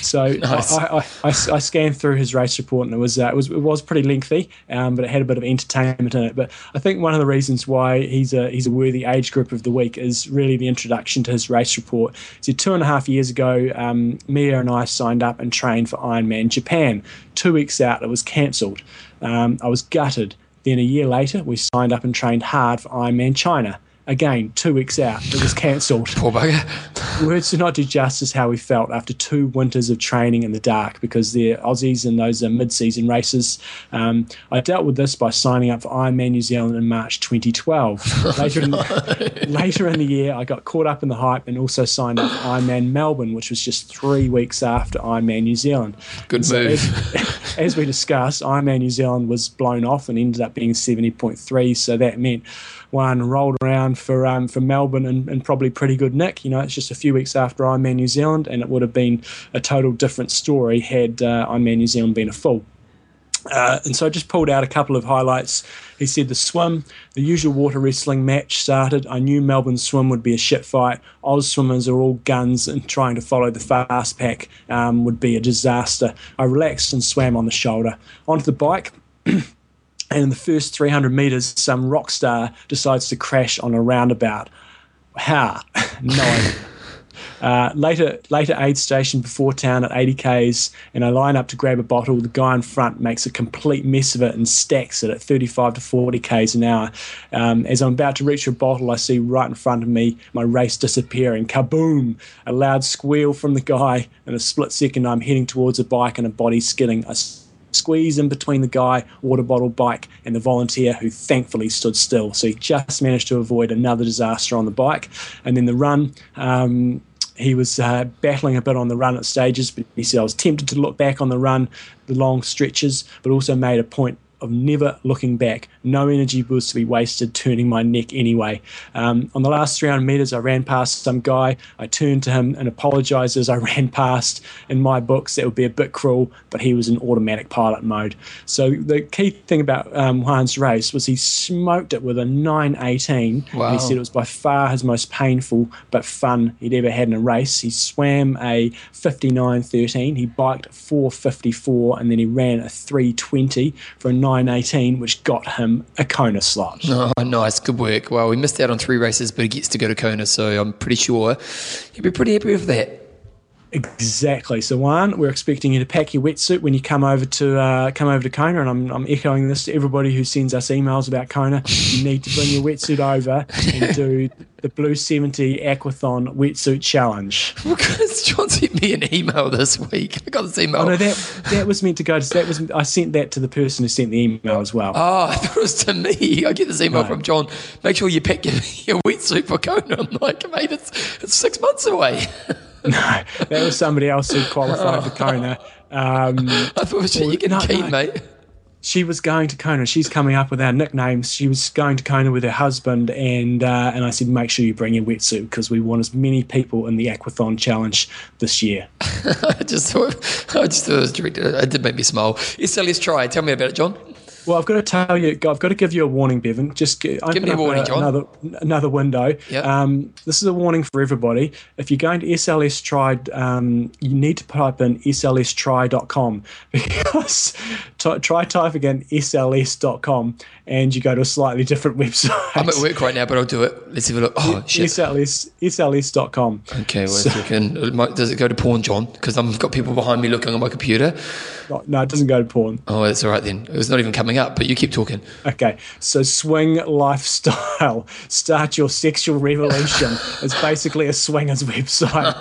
So Nice. I, I, I, I scanned through his race report and it was uh, it was it was pretty lengthy, um, but it had a bit of entertainment in it. But I think one of the reasons why he's a he's a worthy age group of the week is really the introduction to his race report. So two and a half years ago, um, Mia and I signed up and trained for Ironman Japan. Two weeks out, it was cancelled. Um, I was gutted. Then a year later, we signed up and trained hard for Ironman China. Again, two weeks out, it was cancelled. Poor bugger. Words do not do justice how we felt after two winters of training in the dark because they're Aussies and those are mid-season races. Um, I dealt with this by signing up for Ironman New Zealand in March 2012. Later, in, later in the year, I got caught up in the hype and also signed up for Ironman Melbourne, which was just three weeks after Ironman New Zealand. Good So move. as, as we discussed, Ironman New Zealand was blown off and ended up being 70.3. So that meant one rolled around for um, for Melbourne and, and probably pretty good nick. You know, it's just a few weeks after Ironman New Zealand, and it would have been a total different story had uh, Ironman New Zealand been a full. Uh, and so I just pulled out a couple of highlights. He said the swim, the usual water wrestling match started. I knew Melbourne swim would be a shit fight. Oz swimmers are all guns, and trying to follow the fast pack um, would be a disaster. I relaxed and swam on the shoulder. Onto the bike. And in the first 300 meters, some rock star decides to crash on a roundabout. How? no idea. Uh, later, later aid station before town at 80 k's, and I line up to grab a bottle. The guy in front makes a complete mess of it and stacks it at 35 to 40 k's an hour. Um, as I'm about to reach a bottle, I see right in front of me my race disappearing. Kaboom! A loud squeal from the guy. In a split second, I'm heading towards a bike and a body skidding. I squeeze in between the guy, water bottle, bike, and the volunteer who thankfully stood still. So he just managed to avoid another disaster on the bike. And then the run. Um, he was uh, battling a bit on the run at stages, but he said I was tempted to look back on the run, the long stretches, but also made a point of never looking back. No energy was to be wasted turning my neck anyway. Um, on the last 300 meters, I ran past some guy. I turned to him and apologized as I ran past. In my books, that would be a bit cruel, but he was in automatic pilot mode. So the key thing about um, Juan's race was he smoked it with a 918. Wow. he said it was by far his most painful but fun he'd ever had in a race. He swam a 59.13. He biked 454 and then he ran a 320 for a 918, which got him a Kona slot. Oh, nice. Good work. Well, we missed out on three races, but he gets to go to Kona, so I'm pretty sure he'll be pretty happy with that. Exactly. So one, we're expecting you to pack your wetsuit when you come over to uh, come over to Kona, and I'm, I'm echoing this to everybody who sends us emails about Kona. You need to bring your wetsuit over and do the Blue 70 Aquathon wetsuit challenge. Because John sent me an email this week. I got this email. Oh no, that that was meant to go to that was I sent that to the person who sent the email as well. Oh, I thought it was to me. I get this email No. from John. Make sure you pack your, your wetsuit for Kona. I'm like, mate, it's, it's six months away. No, that was somebody else who qualified for Kona. Um, I thought it was you getting No, keen, no. mate. She was going to Kona. She's coming up with our nicknames. She was going to Kona with her husband, and uh, and I said, make sure you bring your wetsuit because we want as many people in the Aquathon challenge this year. I just thought, I just thought it was. It did make me smile. Let's try. Tell me about it, John. Well, I've got to tell you, I've got to give you a warning, Bevan. Just g- open me a warning, John. Another another window. Yep. Um, this is a warning for everybody. If you're going to SLS Tri, um, you need to type in slstri.com because t- try typing in sls.com and you go to a slightly different website. I'm at work right now, but I'll do it. Let's have a look. Oh, shit. SLS, sls.com. So- Okay, a second. It might- Does it go to porn, John? Because I've got people behind me looking on my computer. No, it doesn't go to porn. Oh, that's all right then. It's not even coming up, but you keep talking. Okay, so swing lifestyle, start your sexual revolution. it's basically a swingers website.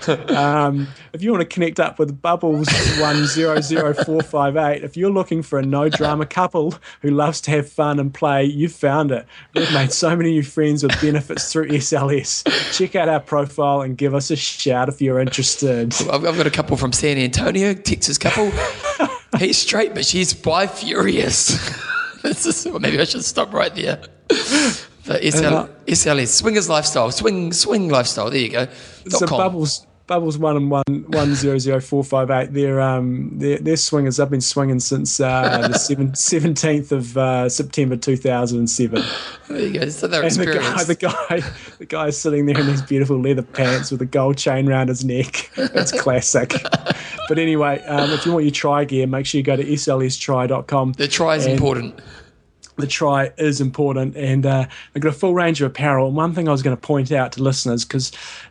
So, um, if you want to connect up with Bubbles one zero zero four five eight, if you're looking for a no drama couple who loves to have fun and play, you've found it. We've made so many new friends with benefits through SLS. Check out our profile and give us a shout if you're interested. I've got a couple from San Antonio, Texas couple. He's straight, but she's bi furious. this is, well, maybe I should stop right there. But SL, uh, SLS, swingers lifestyle, swing swing lifestyle. There you go. Dot so com. bubbles bubbles one and one one zero zero four five eight. They're um they're, they're swingers. I've been swinging since uh, the seventeenth of uh, September two thousand and seven. There you go. So they're And the guy, the guy, the guy's sitting there in these beautiful leather pants with a gold chain around his neck. It's classic. but anyway, um, if you want your try gear, make sure you go to slstri.com. the try is and- important. the try is important and uh, they've got a full range of apparel and one thing i was going to point out to listeners because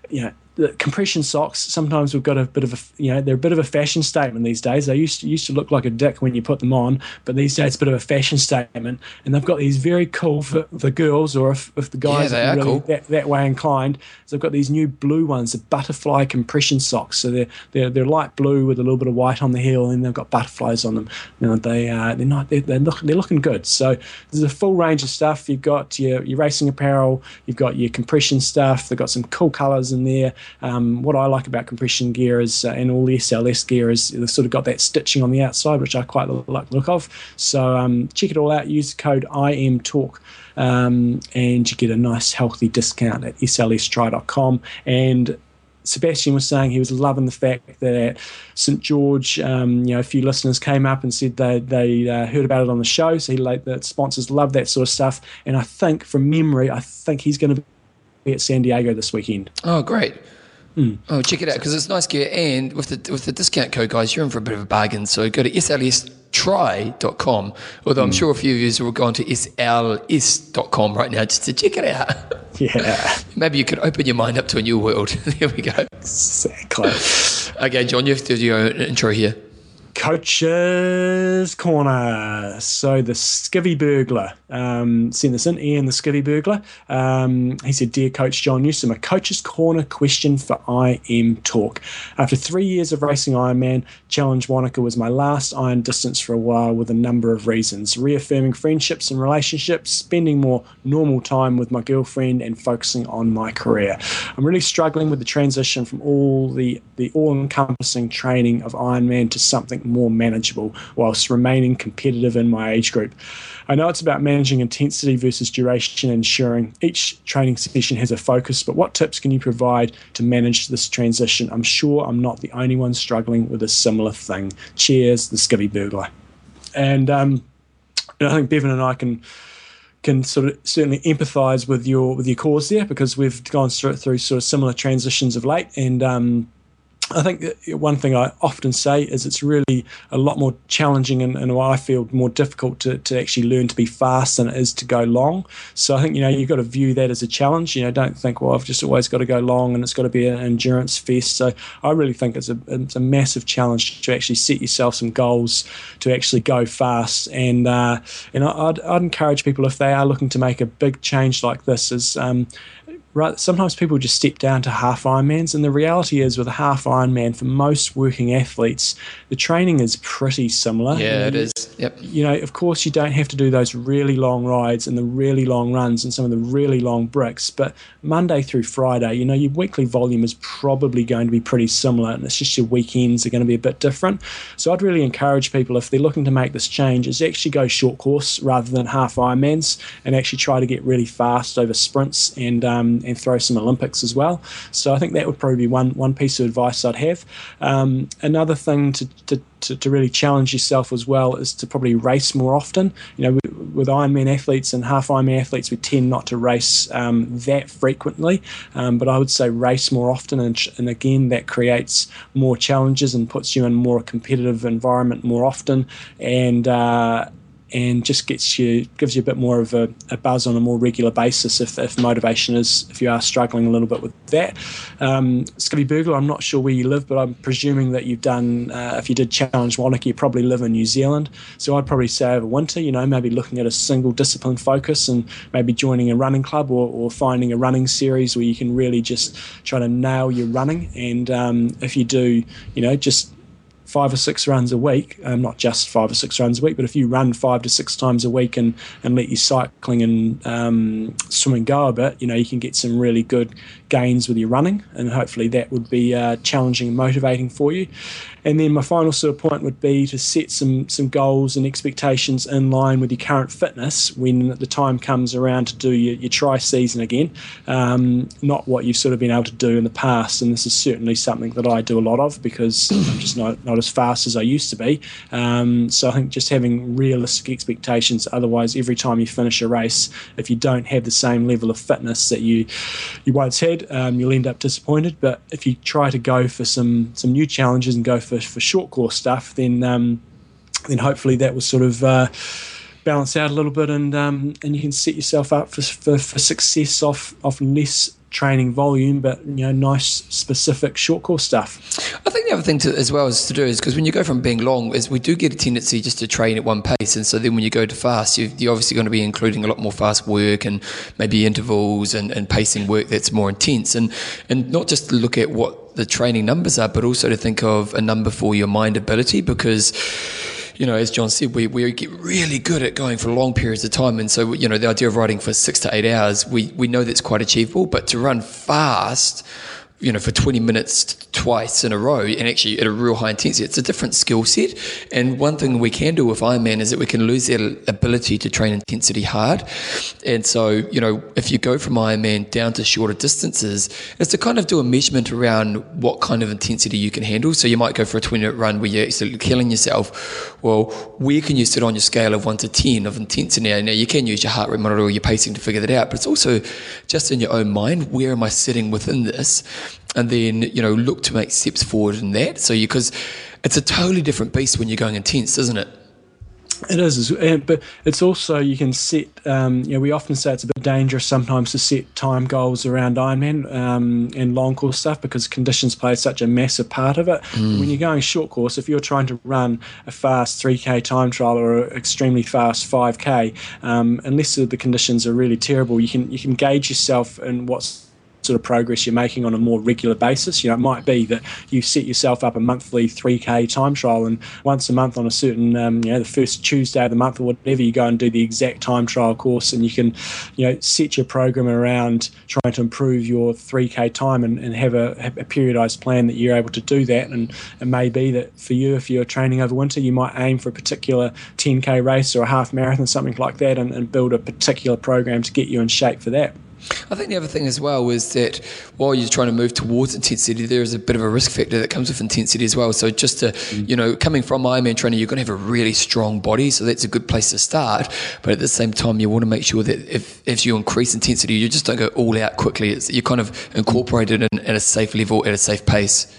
you know the compression socks sometimes we've got a bit of a you know they're a bit of a fashion statement these days. They used to, used to look like a dick when you put them on but these days it's a bit of a fashion statement. And they've got these very cool for the girls or if, if the guys they are are really cool. that, that way inclined. So they've got these new blue ones the butterfly compression socks. So they're, they're they're light blue with a little bit of white on the heel and they've got butterflies on them. Now they uh, they're not they're, they're, look, they're looking good. So there's a full range of stuff. You've got your, your racing apparel. You've got your compression stuff. They've got some cool colors in there um, what I like about compression gear is uh, and all the SLS gear is they've sort of got that stitching on the outside which I quite like the look of so um, check it all out use the code IMTalk um, and you get a nice healthy discount at slstri.com and Sebastian was saying he was loving the fact that at St George, um, you know, a few listeners came up and said they they uh, heard about it on the show. So he like the sponsors love that sort of stuff. And I think, from memory, I think he's going to be at San Diego this weekend. Oh, great. Hmm. Oh, check it out because it's nice gear. And with the with the discount code, guys, you're in for a bit of a bargain. So go to slstri.com. Although Hmm. I'm sure a few of you will go on to sls.com right now just to check it out. Yeah, Maybe you could open your mind up to a new world. there we go. exactly. Okay, John, you have to do your intro here. Coach's Corner. So the Skivvy Burglar um, sent this in. Ian, the Skivvy Burglar. Um, he said, "Dear Coach John Newsom, a Coach's Corner question for IMTalk. After three years of racing Ironman, Challenge Wanaka was my last iron distance for a while, with a number of reasons: reaffirming friendships and relationships, spending more normal time with my girlfriend, and focusing on my career. I'm really struggling with the transition from all the the all-encompassing training of Ironman to something more manageable whilst remaining competitive in my age group. I know it's about managing intensity versus duration, ensuring each training session has a focus, but what tips can you provide to manage this transition? I'm sure I'm not the only one struggling with a similar thing. Cheers, the Skivvy Burglar. And, um, I think Bevan and I can can sort of certainly empathise with your with your cause there because we've gone through, through sort of similar transitions of late, and um, I think one thing I often say is it's really a lot more challenging and, and I feel more difficult to, to actually learn to be fast than it is to go long. So I think, you know, you've got to view that as a challenge. You know, don't think, well, I've just always got to go long and it's got to be an endurance fest. So I really think it's a, it's a massive challenge to actually set yourself some goals to actually go fast. And, uh, and I'd, I'd encourage people if they are looking to make a big change like this is, um, right sometimes people just step down to half ironmans and the reality is with a half ironman for most working athletes the training is pretty similar. Yeah it is. Yep. you know of course you don't have to do those really long rides and the really long runs and some of the really long bricks but monday through friday you know your weekly volume is probably going to be pretty similar and it's just your weekends are going to be a bit different. So i'd really encourage people if they're looking to make this change is actually go short course rather than half ironmans and actually try to get really fast over sprints and um, and, throw some Olympics as well. So I think that would probably be one one piece of advice I'd have. Um, another thing to, to to, to, really challenge yourself as well is to probably race more often. You know, with, with Ironman athletes and half Ironman athletes, we tend not to race um, that frequently, um, but I would say race more often, and, and, again, that creates more challenges and puts you in more competitive environment more often, and uh, and just gets you gives you a bit more of a, a, buzz on a more regular basis if, if motivation is if you are struggling a little bit with that. Um, Skivvy Burglar, I'm not sure where you live, but I'm presuming that you've done uh, if you did challenge Wanaka, you probably live in New Zealand. So I'd probably say over winter, you know, maybe looking at a single discipline focus and maybe joining a running club or, or finding a running series where you can really just try to nail your running. And um, if you do, you know, just five or six runs a week, um, not just five or six runs a week, but if you run five to six times a week and, and let your cycling and um, swimming go a bit, you know, you can get some really good gains with your running, and hopefully that would be uh, challenging and motivating for you. And then my final sort of point would be to set some some goals and expectations in line with your current fitness when the time comes around to do your, your tri season again, um, not what you've sort of been able to do in the past. And this is certainly something that I do a lot of because I'm just not, not as fast as I used to be. Um, so I think just having realistic expectations. Otherwise, every time you finish a race, if you don't have the same level of fitness that you you once had, um, you'll end up disappointed. But if you try to go for some some new challenges and go for, for short course stuff, then um, then hopefully that will sort of uh, balance out a little bit, and um, and you can set yourself up for, for, for success off off less training volume, but you know, nice specific short course stuff. I think the other thing to, as well is to do is because when you go from being long, is we do get a tendency just to train at one pace, and so then when you go to fast, you, are obviously going to be including a lot more fast work and maybe intervals and, and pacing work that's more intense, and and not just to look at what the training numbers are, but also to think of a number for your mind ability because you know, as John said, we, we get really good at going for long periods of time. And so, you know, the idea of riding for six to eight hours, we, we know that's quite achievable. But to run fast, you know, for 20 minutes twice in a row and actually at a real high intensity, it's a different skill set. And one thing we can do with Ironman is that we can lose that ability to train intensity hard. And so, you know, if you go from Ironman down to shorter distances, it's to kind of do a measurement around what kind of intensity you can handle. So you might go for a 20 minute run where you're actually killing yourself. Well, where can you sit on your scale of one to 10 of intensity? Now, you can use your heart rate monitor or your pacing to figure that out, but it's also just in your own mind, where am I sitting within this? And then you know look to make steps forward in that. So you because it's a totally different beast when you're going intense, isn't it? It is, but it's also you can set. Um, you know, we often say it's a bit dangerous sometimes to set time goals around Ironman um, and long course stuff because conditions play such a massive part of it. Mm. When you're going short course, if you're trying to run a fast 3k time trial or an extremely fast 5k, um, unless the conditions are really terrible, you can you can gauge yourself in what's sort of progress you're making on a more regular basis. You know, it might be that you set yourself up a monthly 3K time trial, and once a month on a certain, um, you know, the first Tuesday of the month or whatever, you go and do the exact time trial course, and you can, you know, set your program around trying to improve your 3K time and, and have a, a periodized plan that you're able to do that. And it may be that for you, if you're training over winter, you might aim for a particular 10K race or a half marathon, something like that, and, and build a particular program to get you in shape for that. I think the other thing as well is that while you're trying to move towards intensity, there is a bit of a risk factor that comes with intensity as well. So just to, you know, coming from Ironman training, you're going to have a really strong body, so that's a good place to start. But at the same time, you want to make sure that if, if you increase intensity, you just don't go all out quickly. It's, you kind of incorporate it in, at a safe level, at a safe pace.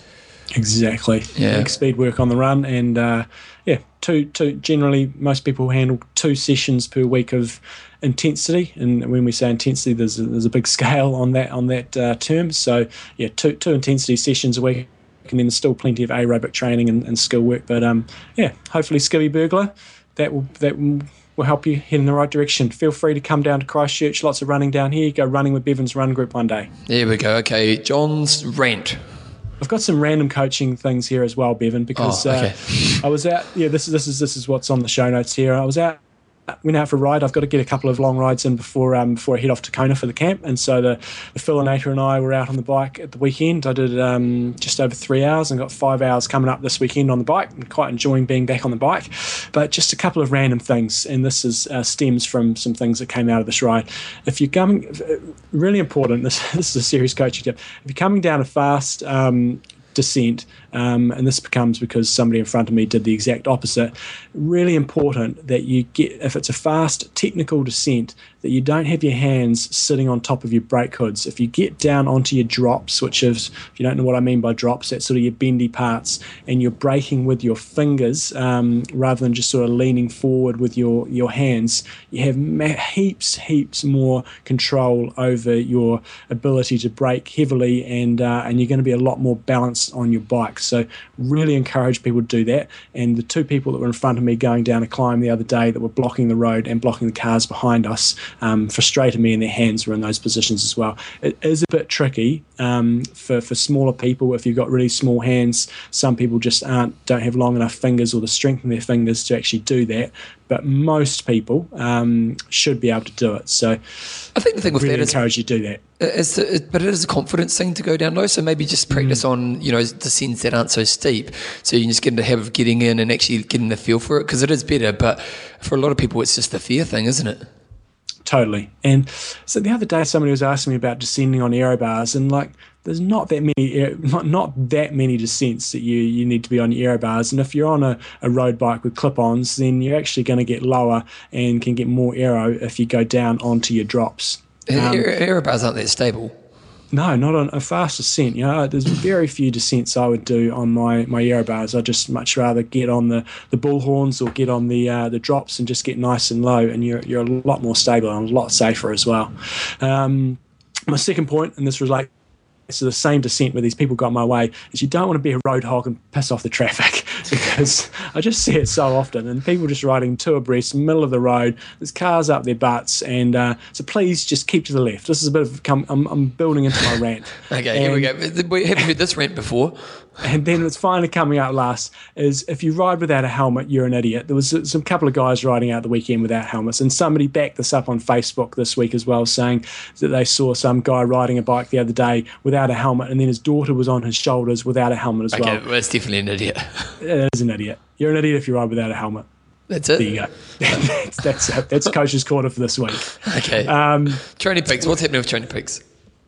Exactly. Yeah. Make speed work on the run, and uh, yeah, two two. Generally, most people handle two sessions per week of intensity. And when we say intensity, there's a, there's a big scale on that on that uh, term. So yeah, two two intensity sessions a week. And then there's still plenty of aerobic training and, and skill work. But um, yeah, hopefully Skivvy Burglar, that will that will, will help you head in the right direction. Feel free to come down to Christchurch. Lots of running down here. Go running with Bevan's Run Group one day. There we go. Okay, John's rant. I've got some random coaching things here as well, Bevan, because oh, okay. uh, I was out. Yeah, this is this is this is what's on the show notes here. I was out went out for a ride. I've got to get a couple of long rides in before um, before I head off to Kona for the camp. And so the, the Philinator and I were out on the bike at the weekend. I did um, just over three hours and got five hours coming up this weekend on the bike. I'm quite enjoying being back on the bike. But just a couple of random things, and this is uh, stems from some things that came out of this ride. If you're coming, really important. This this is a serious coaching tip. If you're coming down a fast um, descent, um, and this becomes because somebody in front of me did the exact opposite. Really important that you get, if it's a fast technical descent, that you don't have your hands sitting on top of your brake hoods. If you get down onto your drops, which is, if you don't know what I mean by drops, that's sort of your bendy parts, and you're braking with your fingers um, rather than just sort of leaning forward with your, your hands, you have ma- heaps, heaps more control over your ability to brake heavily, and, uh, and you're going to be a lot more balanced on your bike. So really encourage people to do that. And the two people that were in front of me going down a climb the other day that were blocking the road and blocking the cars behind us um, frustrated me, and their hands were in those positions as well. It is a bit tricky um, for for smaller people if you've got really small hands. Some people just aren't don't have long enough fingers or the strength in their fingers to actually do that but most people um, should be able to do it. So I think the thing with really that is encourage you to do that. It's but it is a confidence thing to go down low. So maybe just practice mm. on you know descents that aren't so steep, so you can just get in the habit of getting in and actually getting the feel for it because it is better. But for a lot of people, it's just the fear thing, isn't it? Totally. And so the other day, somebody was asking me about descending on aero bars, and like there's not that many not, not that many descents that you you need to be on aero bars. And if you're on a, a road bike with clip-ons then you're actually going to get lower and can get more aero if you go down onto your drops. Um, aero bars aren't that stable no, not on a fast descent. You know, there's very few descents I would do on my my aero bars. I just much rather get on the the bullhorns or get on the uh, the drops and just get nice and low, and you're you're a lot more stable and a lot safer as well. Um, my second point, and this relates to the same descent where these people got my way is you don't want to be a road hog and piss off the traffic because I just see it so often and people just riding two abreast, middle of the road. There's cars up their butts, and uh, so please just keep to the left. This is a bit of come. I'm, I'm building into my rant. okay, and, here we go. We haven't heard this rant before and then it's finally coming out last is if you ride without a helmet, you're an idiot. There was some couple of guys riding out the weekend without helmets, and somebody backed this up on Facebook this week as well, saying that they saw some guy riding a bike the other day without a helmet, and then his daughter was on his shoulders without a helmet as okay, well. Okay, well, that's definitely an idiot. it is an idiot. You're an idiot if you ride without a helmet. That's it. There you go. that's, that's, that's Coach's Corner for this week. Okay. Um, Training Peaks. What's happening with Training Peaks?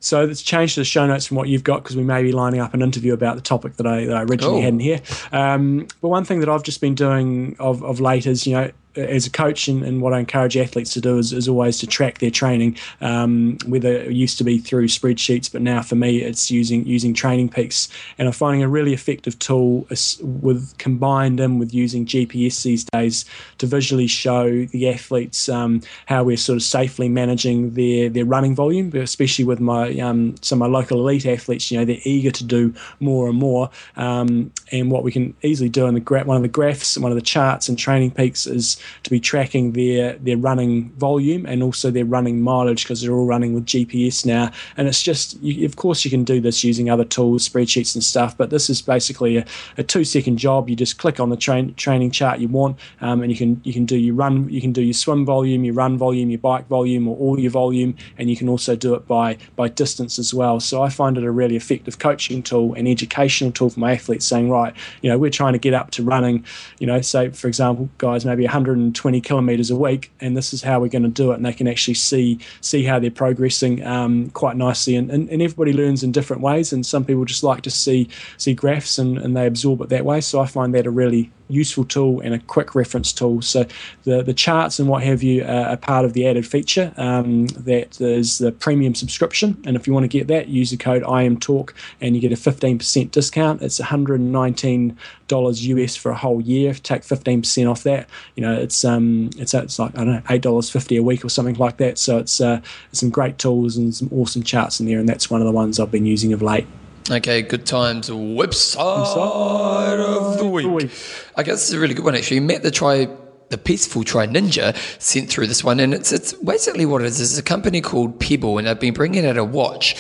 So it's changed the show notes from what you've got because we may be lining up an interview about the topic that I, that I originally oh. had in here. Um, but one thing that I've just been doing of, of late is, you know, as a coach and, and, what I encourage athletes to do is, is always to track their training, um, whether it used to be through spreadsheets, but now for me it's using using Training Peaks, and I'm finding a really effective tool with combined in with using GPS these days to visually show the athletes um, how we're sort of safely managing their their running volume, especially with my um, some of my local elite athletes. You know they're eager to do more and more, um, and what we can easily do in the gra- one of the graphs, one of the charts and Training Peaks is to be tracking their their running volume and also their running mileage because they're all running with GPS now. And it's just, you, of course, you can do this using other tools, spreadsheets and stuff. But this is basically a, a two second job. You just click on the train, training chart you want, um, and you can you can do your run, you can do your swim volume, your run volume, your bike volume, or all your volume, and you can also do it by by distance as well. So I find it a really effective coaching tool and educational tool for my athletes, saying, right, you know, we're trying to get up to running, you know, say for example, guys, maybe 120 kilometers a week, and this is how we're going to do it, and they can actually see see how they're progressing um, quite nicely, and, and, and everybody learns in different ways, and some people just like to see see graphs and, and they absorb it that way. So I find that a really useful tool and a quick reference tool. So the, the charts and what have you are, part of the added feature. Um, that is the premium subscription, and if you want to get that, use the code IMTalk and you get a 15% discount. It's 119 dollars US for a whole year. Take 15% off that, you know, it's um it's it's like I don't know eight dollars fifty a week or something like that. So it's uh, some great tools and some awesome charts in there, and that's one of the ones I've been using of late. Okay, good times. Website, Website of the week. week. I guess is a really good one actually. Met the try the Peaceful Tri Ninja sent through this one, and it's it's basically what it is. It's a company called Pebble, and they've been bringing out a watch,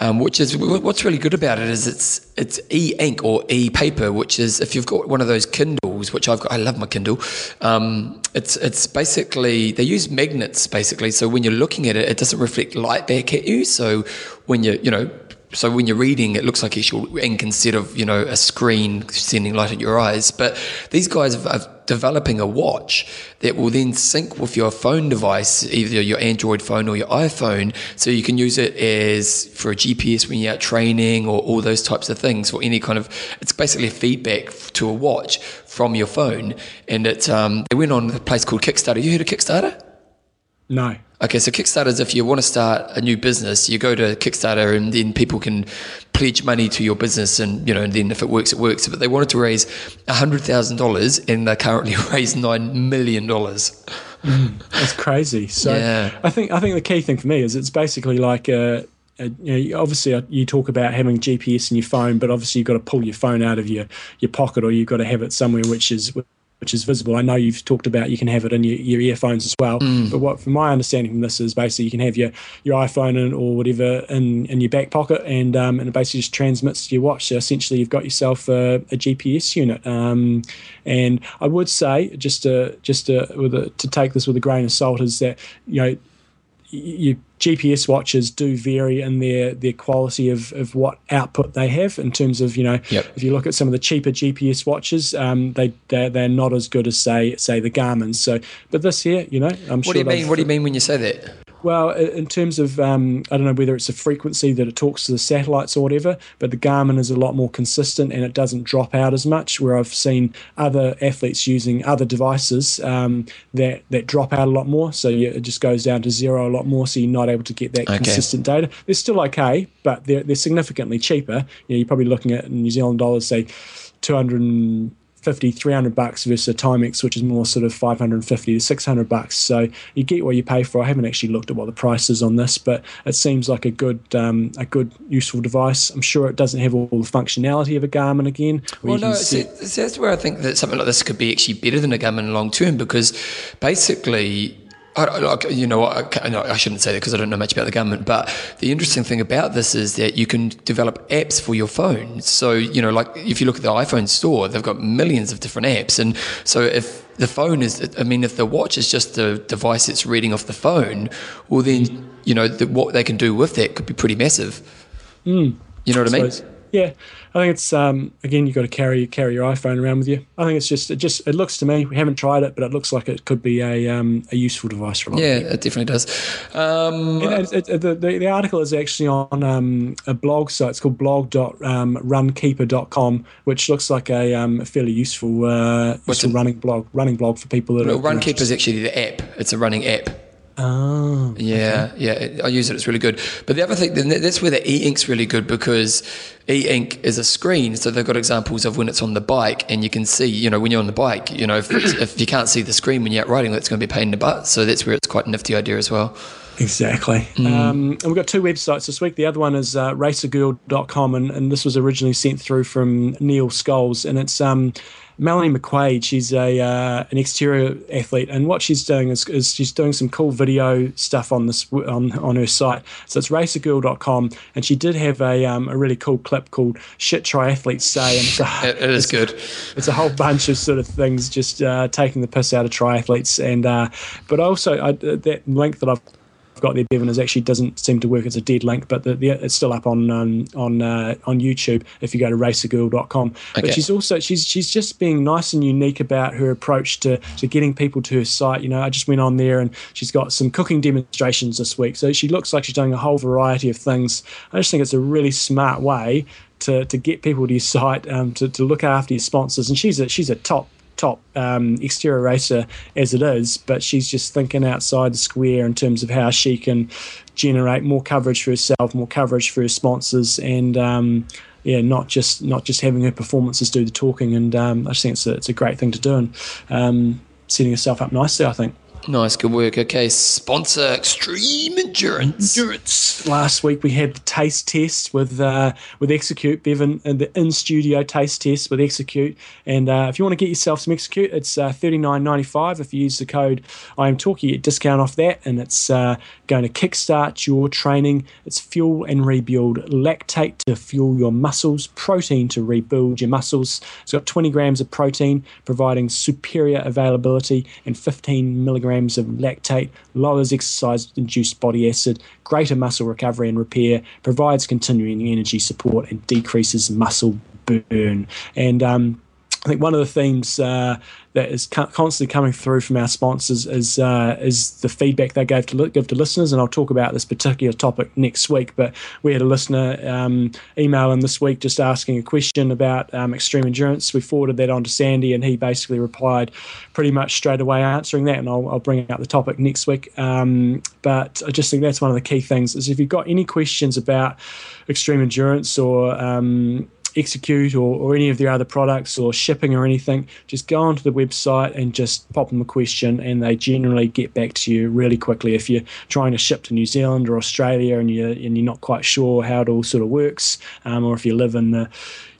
um, which is what's really good about it is it's it's e ink or e paper, which is if you've got one of those Kindles, which I've got, I love my Kindle. Um, it's it's basically they use magnets basically, so when you're looking at it, it doesn't reflect light back at you. So when you you know so when you're reading, it looks like actual ink instead of you know a screen sending light at your eyes. But these guys are developing a watch that will then sync with your phone device, either your Android phone or your iPhone, so you can use it as for a GPS when you're out training or all those types of things, or any kind of. It's basically a feedback to a watch from your phone, and it. Um, they went on a place called Kickstarter. You heard of Kickstarter? No. Okay, so Kickstarter is if you want to start a new business, you go to Kickstarter and then people can pledge money to your business and, you know, and then if it works, it works. But they wanted to raise $100,000 and they currently raised $9 million. Mm, that's crazy. So yeah. I think I think the key thing for me is it's basically like a, uh, you know, obviously uh, you talk about having GPS in your phone, but obviously you've got to pull your phone out of your, your pocket or you've got to have it somewhere which is which is visible. I know you've talked about you can have it in your, your earphones as well. Mm. But what, from my understanding from this, is basically you can have your, your iPhone in, or whatever in, in your back pocket, and um, and it basically just transmits to your watch. So essentially, you've got yourself a, a GPS unit. Um, and I would say just to just to, with a, to take this with a grain of salt is that you know you GPS watches do vary in their their quality of, of what output they have in terms of you know yep. if you look at some of the cheaper GPS watches um, they they're, they're not as good as say say the Garmin's. So but this here you know I'm what sure do you mean? what do you mean when you say that well, in terms of, um, I don't know whether it's a frequency that it talks to the satellites or whatever, but the Garmin is a lot more consistent and it doesn't drop out as much. Where I've seen other athletes using other devices um, that that drop out a lot more, so it just goes down to zero a lot more. So you're not able to get that okay. consistent data. They're still okay, but they're they're significantly cheaper. You know, you're probably looking at New Zealand dollars, say, two hundred 50, 300 bucks versus a Timex, which is more sort of 550 to 600 bucks. So you get what you pay for. I haven't actually looked at what the price is on this, but it seems like a good, um, a good, useful device. I'm sure it doesn't have all the functionality of a Garmin again. Well, no, see, that's where I think that something like this could be actually better than a Garmin long term because basically you know, I, I shouldn't say that because I don't know much about the Garmin. But the interesting thing about this is that you can develop apps for your phone. So, you know, like if you look at the iPhone store, they've got millions of different apps. And so if the phone is, I mean, if the watch is just the device that's reading off the phone, well, then, you know, the, what they can do with that could be pretty massive. Mm. You know what I, I mean? Yeah, I think it's um, again you've got to carry carry your iPhone around with you. I think it's just it just it looks to me we haven't tried it, but it looks like it could be a um, a useful device for a lot. Yeah, it definitely does. Um, it, it, the, the, the article is actually on um, a blog site. It's called blog.runkeeper.com, um, which looks like a, um, a fairly useful, uh, useful running blog running blog for people that. No, Runkeeper is actually the app. It's a running app. Oh, yeah, okay. yeah. I use it. It's really good. But the other thing, that's where the e-ink's really good because e-ink is a screen. So they've got examples of when it's on the bike, and you can see, you know, when you're on the bike, you know, if, if you can't see the screen when you're out riding, that's going to be a pain in the butt. So that's where it's quite a nifty idea as well. Exactly. Mm. Um, and we've got two websites this week. The other one is uh, racergirl.com, and, and this was originally sent through from Neil Scholes, and it's um, Melanie McQuaid. She's a uh, an XTERRA athlete, and what she's doing is, is she's doing some cool video stuff on this on on her site. So it's racergirl.com, and she did have a um, a really cool clip called "Shit Triathletes Say," and it's a, it, it is it's, good. It's a whole bunch of sort of things just uh, taking the piss out of triathletes, and uh, but also I, that link that I've I've got there, Bevan, is actually doesn't seem to work. It's a dead link, but the, the, it's still up on um, on uh, on YouTube if you go to racergirl.com. Okay. But she's also she's she's just being nice and unique about her approach to to getting people to her site. You know, I just went on there and she's got some cooking demonstrations this week, so she looks like she's doing a whole variety of things. I just think it's a really smart way to, to get people to your site, um, to, to look after your sponsors. And she's a she's a top top um, XTERRA racer as it is, but she's just thinking outside the square in terms of how she can generate more coverage for herself, more coverage for her sponsors, and um, yeah, not just not just having her performances do the talking. And um, I just think it's a, it's a great thing to do and um, setting herself up nicely. I think. Nice, good work. Okay, sponsor Extreme Endurance. Endurance. Last week we had the taste test with uh, with Execute, Bevan, and the in studio taste test with Execute. And uh, if you want to get yourself some Execute, it's uh, thirty nine ninety five. If you use the code I am talking, you discount off that, and it's uh, going to kickstart your training. It's fuel and rebuild lactate to fuel your muscles, protein to rebuild your muscles. It's got twenty grams of protein, providing superior availability, and fifteen milligrams of lactate, lowers exercise induced body acid, greater muscle recovery and repair, provides continuing energy support, and decreases muscle burn. And um, I think one of the themes uh, that is constantly coming through from our sponsors is uh, is the feedback they gave to give to listeners, and I'll talk about this particular topic next week. But we had a listener um, email in this week just asking a question about um, extreme endurance. We forwarded that on to Sandy, and he basically replied pretty much straight away answering that, and I'll, I'll bring out the topic next week. Um, but I just think that's one of the key things is if you've got any questions about extreme endurance or um, Execute or, or any of their other products or shipping or anything, just go onto the website and just pop them a question, and they generally get back to you really quickly. If you're trying to ship to New Zealand or Australia and you're, and you're not quite sure how it all sort of works, um, or if you live in the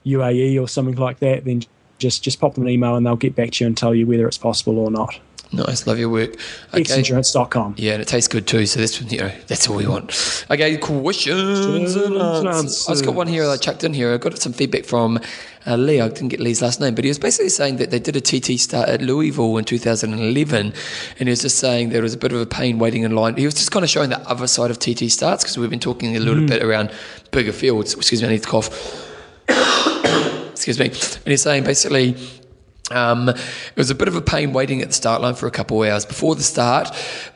UAE or something like that, then just just pop them an email and they'll get back to you and tell you whether it's possible or not. Nice, love your work. Okay. Xendurance.com. Yeah, and it tastes good too. So that's you know that's all we want. Okay, questions and answers. I just got one here that I chucked in here. I got some feedback from uh, Lee. I didn't get Lee's last name, but he was basically saying that they did a TT start at Louisville in 2011, and he was just saying there was a bit of a pain waiting in line. He was just kind of showing the other side of TT starts because we've been talking a little mm. bit around bigger fields. Excuse me, I need to cough. Excuse me. And he's saying basically um, it was a bit of a pain waiting at the start line for a couple of hours before the start,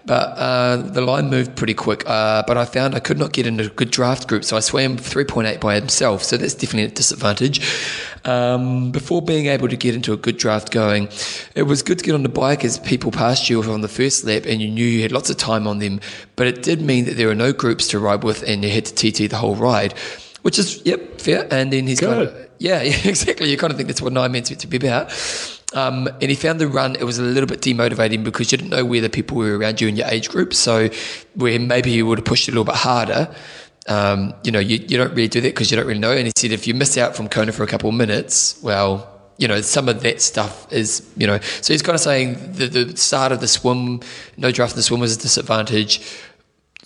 but uh, the line moved pretty quick. Uh, but I found I could not get into a good draft group, so I swam 3.8 by himself, so that's definitely a disadvantage. Um, before being able to get into a good draft going, it was good to get on the bike as people passed you on the first lap and you knew you had lots of time on them, but it did mean that there were no groups to ride with and you had to TT the whole ride which is yep fair. And then he's Good. kind of yeah, yeah, exactly. You kind of think that's what nine meant to be about. Um, and he found the run, it was a little bit demotivating because you didn't know where the people were around you in your age group. So, where maybe you would have pushed it a little bit harder, um, you know, you, you don't really do that because you don't really know. And he said if you miss out from Kona for a couple of minutes, well, you know, some of that stuff is, you know, so he's kind of saying the, the start of the swim, no draft in the swim was a disadvantage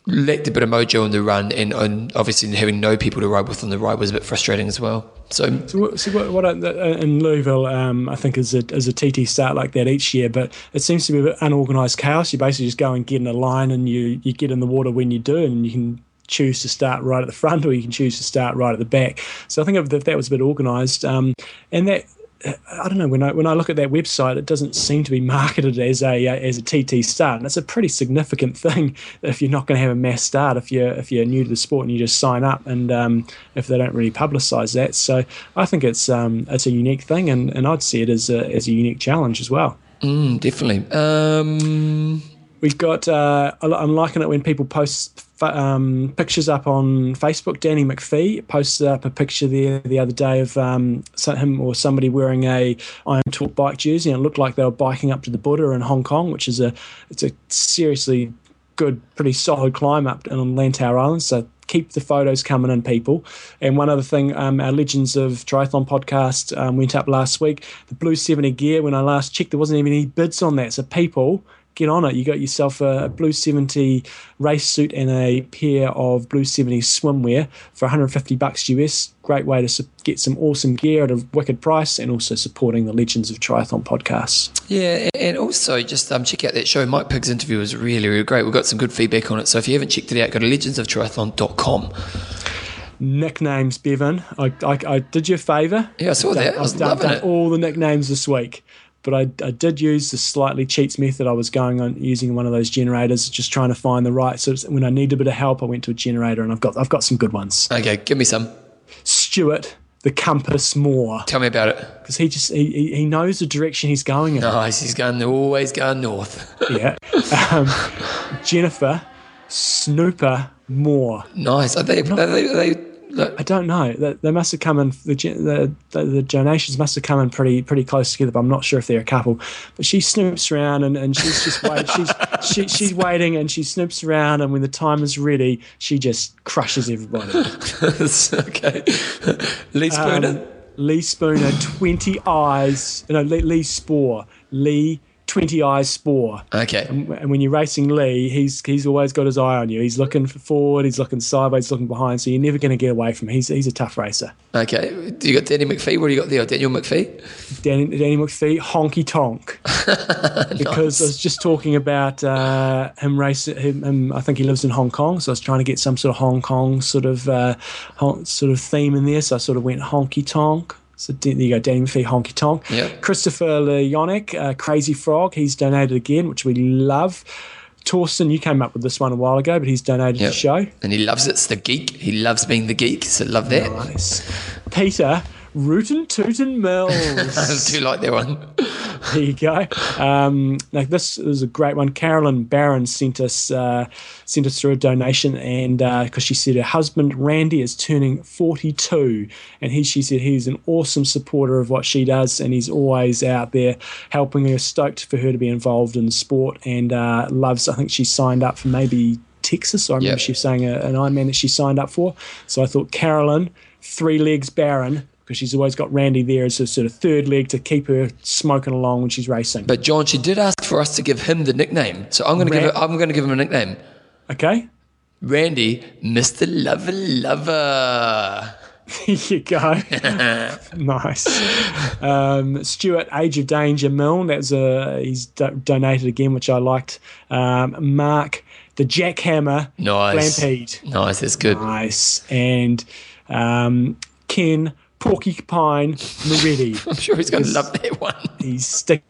lacked a bit of mojo on the run, and, and obviously having no people to ride with on the ride was a bit frustrating as well. So, so, so what, what I, uh, in Louisville, um, I think is a, is a TT start like that each year, but it seems to be an unorganised chaos. You basically just go and get in a line, and you you get in the water when you do, and you can choose to start right at the front or you can choose to start right at the back. So I think if that was a bit organised, um, and that I don't know when I when I look at that website, it doesn't seem to be marketed as a uh, as a TT start, and it's a pretty significant thing if you're not going to have a mass start if you're if you're new to the sport and you just sign up, and um, if they don't really publicise that. So I think it's um, it's a unique thing, and, and I'd see it as a as a unique challenge as well. Mm, definitely. Um... We've got. Uh, I'm liking it when people post um, pictures up on Facebook. Danny McPhee posted up a picture there the other day of um, him or somebody wearing a I Am Talk bike jersey, and it looked like they were biking up to the Buddha in Hong Kong, which is a it's a seriously good, pretty solid climb up on Lantau Island. So keep the photos coming in, people. And one other thing, um, our Legends of Triathlon podcast um, went up last week. The Blue 70 gear, when I last checked, there wasn't even any bids on that. So people, get on it. You got yourself a Blue 70 race suit and a pair of Blue 70 swimwear for 150 bucks US. Great way to get some awesome gear at a wicked price and also supporting the Legends of Triathlon podcast. Yeah, and also just um, check out that show. Mike Pigg's interview was really, really great. We've got some good feedback on it. So if you haven't checked it out, go to legendsoftriathlon.com nicknames, Bevan. I, I, I did you a favour. Yeah, I saw I've that. Done, I was I've done, loving done it. all the nicknames this week but I, I did use the slightly cheats method. I was going on using one of those generators, just trying to find the right. So when I needed a bit of help, I went to a generator, and I've got I've got some good ones. Okay, give me some. Stuart, the compass Moore, Tell me about it. because he just he, he knows the direction he's going in. Nice. He's going always going north. Yeah, um, Jennifer, Snooper Moore. nice. Are they? Are they, are they I don't know. They, they must have come in. The, the, the the donations must have come in pretty pretty close together. But I'm not sure if they're a couple. But she snoops around and, and she's just wait. She's she, she's waiting and she snoops around and when the time is ready, she just crushes everybody. okay. Lee Spooner. Um, Lee Spooner, twenty eyes. No, Lee, Lee Spore. Lee. 20 eyes spore. okay. And when you're racing Lee, he's he's always got his eye on you. He's looking forward, he's looking sideways, he's looking behind, so you're never going to get away from him. He's, he's a tough racer. Okay. Do you got Danny McPhee? What do you got there? Daniel McPhee? Danny, Danny McPhee, honky tonk. because I was just talking about uh, him racing. Him, him, I think he lives in Hong Kong, so I was trying to get some sort of Hong Kong sort of uh, hon- sort of theme in there. So I sort of went honky tonk. So there you go, Danny McPhee, honky tonk. Yep. Christopher Leonic, uh, Crazy Frog. He's donated again, which we love. Torsten, you came up with this one a while ago, but he's donated Yep. the show. And he loves it. It's the geek. He loves being the geek. So love that. Nice. Peter, Rootin' Tootin' Mills. I do like that one. There you go. Um, like this is a great one. Carolyn Barron sent us uh, sent us through a donation, and because she said her husband Randy is turning forty two, and he she said he's an awesome supporter of what she does, and he's always out there helping her. Stoked for her to be involved in the sport, and uh, loves. I think she signed up for maybe. Texas, I remember Yep. she was saying a, an Ironman that she signed up for. So I thought Carolyn, three legs Barron, because she's always got Randy there as a sort of third leg to keep her smoking along when she's racing. But John, she did ask for us to give him the nickname. So I'm going to give Ran- it, I'm going to give him a nickname. Okay, Randy, Mr. Lover Lover. here you go. nice. Um, Stuart, Age of Danger Milne. That's a he's do- donated again, which I liked. Um, Mark, the Jackhammer. Nice. Rampede. Nice, that's good. Nice. And um, Ken Porcupine Moretti. I'm sure he's going to love that one. he's sticky.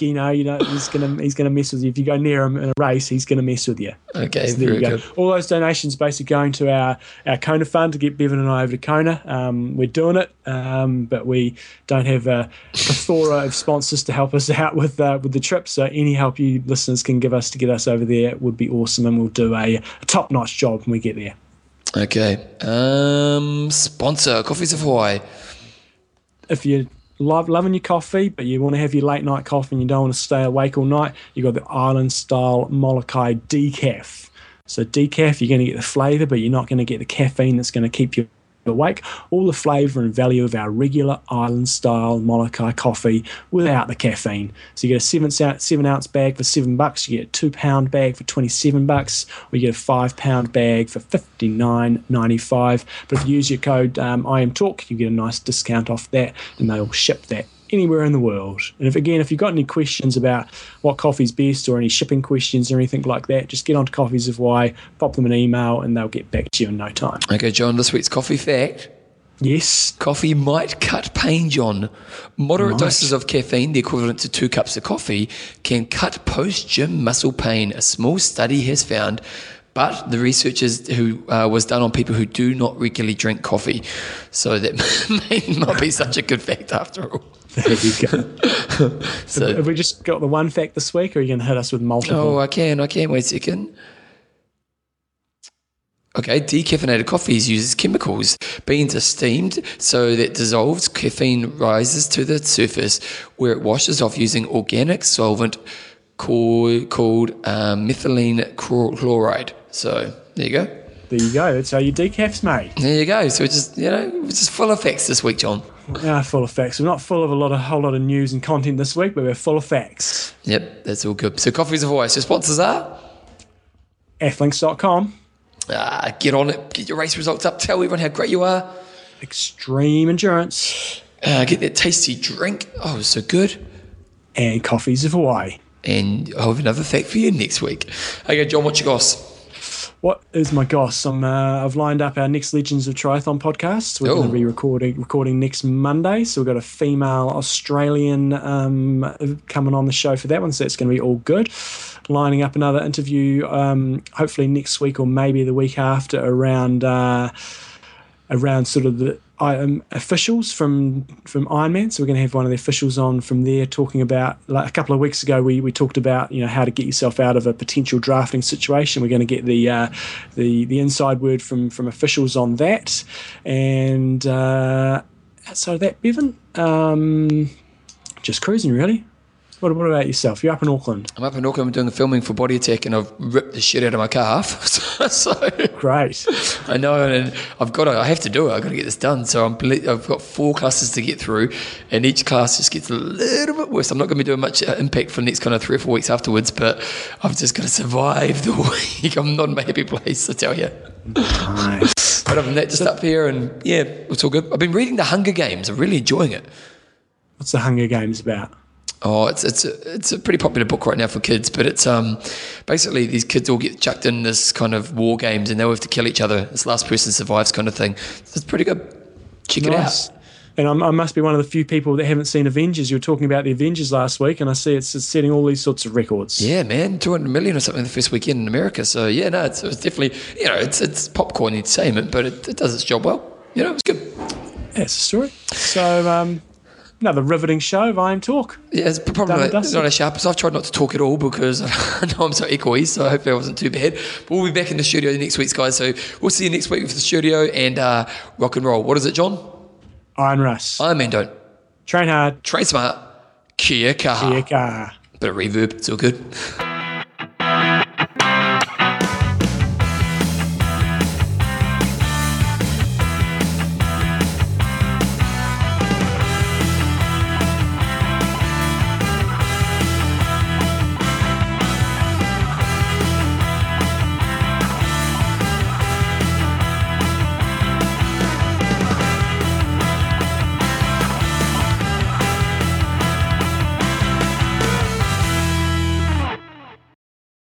You know, you know, he's gonna he's gonna mess with you. If you go near him in a race, he's gonna mess with you. Okay, So there you go. good. All those donations basically going to our, our Kona fund to get Bevan and I over to Kona. Um, we're doing it, um, but we don't have a plethora of sponsors to help us out with uh, with the trip. So any help you listeners can give us to get us over there would be awesome, and we'll do a, a top notch job when we get there. Okay. Um, sponsor, Coffees of Hawaii. if you love loving your coffee, but you want to have your late night coffee and you don't want to stay awake all night, you got the island style Molokai decaf. So decaf, you're going to get the flavour, but you're not going to get the caffeine that's going to keep you awake. All the flavour and value of our regular island style Molokai coffee without the caffeine. So you get a seven seven ounce bag for seven bucks. You get a two pound bag for twenty seven bucks, or you get a five pound bag for fifty nine ninety five. But if you use your code um, IMTalk, you get a nice discount off that, and they'll ship that anywhere in the world. And if again, if you've got any questions about what coffee's best or any shipping questions or anything like that, just get onto Coffees of Hawaii, pop them an email, and they'll get back to you in no time. Okay, John, this week's coffee fact. Yes. Coffee might cut pain, John. Moderate Might. doses of caffeine, the equivalent to two cups of coffee, can cut post gym muscle pain, a small study has found. But the researchers who uh, was done on people who do not regularly drink coffee, so that may not be such a good fact after all. There you go. So, Have we just got the one fact this week, or are you going to hit us with multiple? oh, I can, I can. Wait a second. Okay, decaffeinated coffees uses chemicals. Beans are steamed so that dissolved caffeine rises to the surface where it washes off using organic solvent called, called um, methylene chloride. So there you go. There you go. That's how your decaf's made. There you go. So it's just you know, it's just full of facts this week, John. Ah, full of facts. We're not full of a lot of whole lot of news and content this week, but we're full of facts. Yep, that's all good. So coffees of voice. Your sponsors are. Athlinks.com, Uh, get on it. Get your race results up. Tell everyone how great you are. Extreme Endurance, Uh, get that tasty drink. Oh, so good. and Coffees of Hawaii. And I'll have another fact for you next week. Okay, John, what you got? What is my goss? I'm, uh, I've lined up our next Legends of Triathlon podcast. We're going Oh. to be recording recording next Monday. So we've got a female Australian um, coming on the show for that one. So it's going to be all good. Lining up another interview, um, hopefully next week or maybe the week after, around uh, around sort of the um, officials from from Ironman. So we're going to have one of the officials on from there talking about. Like a couple of weeks ago, we, we talked about you know how to get yourself out of a potential drafting situation. We're going to get the uh, the the inside word from from officials on that, and uh, of that, Bevan, um, just cruising really. What, what about yourself? You're up in Auckland. I'm up in Auckland. I'm doing a filming for Body Attack, and I've ripped the shit out of my calf. so, so Great. I know, and I've got to. I have to do it. I've got to get this done. So I'm. I've got four classes to get through, and each class just gets a little bit worse. I'm not going to be doing much uh, impact for the next kind of three or four weeks afterwards, but I've just got to survive the week. I'm not in my happy place, I tell you. Nice. But other than that, just up here, and yeah, it's all good. I've been reading The Hunger Games. I'm really enjoying it. What's the Hunger Games about? Oh, it's it's a, it's a pretty popular book right now for kids, but it's um basically these kids all get chucked in this kind of war games and they all have to kill each other. This last person survives kind of thing. It's pretty good. Check Nice. it out. And I'm, I must be one of the few people that haven't seen Avengers. You were talking about the Avengers last week, and I see it's, it's setting all these sorts of records. Yeah, man, two hundred million or something the first weekend in America. So yeah, no, it's, it's definitely you know it's it's popcorn entertainment, but it, it does its job well. You know, it's good. That's the story. So, um, another riveting show of IMTalk. Yeah, it's probably not, not as sharp as I've tried not to talk at all because I know I'm so echoey, so hopefully I wasn't too bad. But we'll be back in the studio next week, guys. So we'll see you next week with the studio and uh, rock and roll. What is it, John? Iron Russ. Iron Man don't. Train hard. Train smart. Kia kaha. Kia kaha. Bit of reverb. It's all good.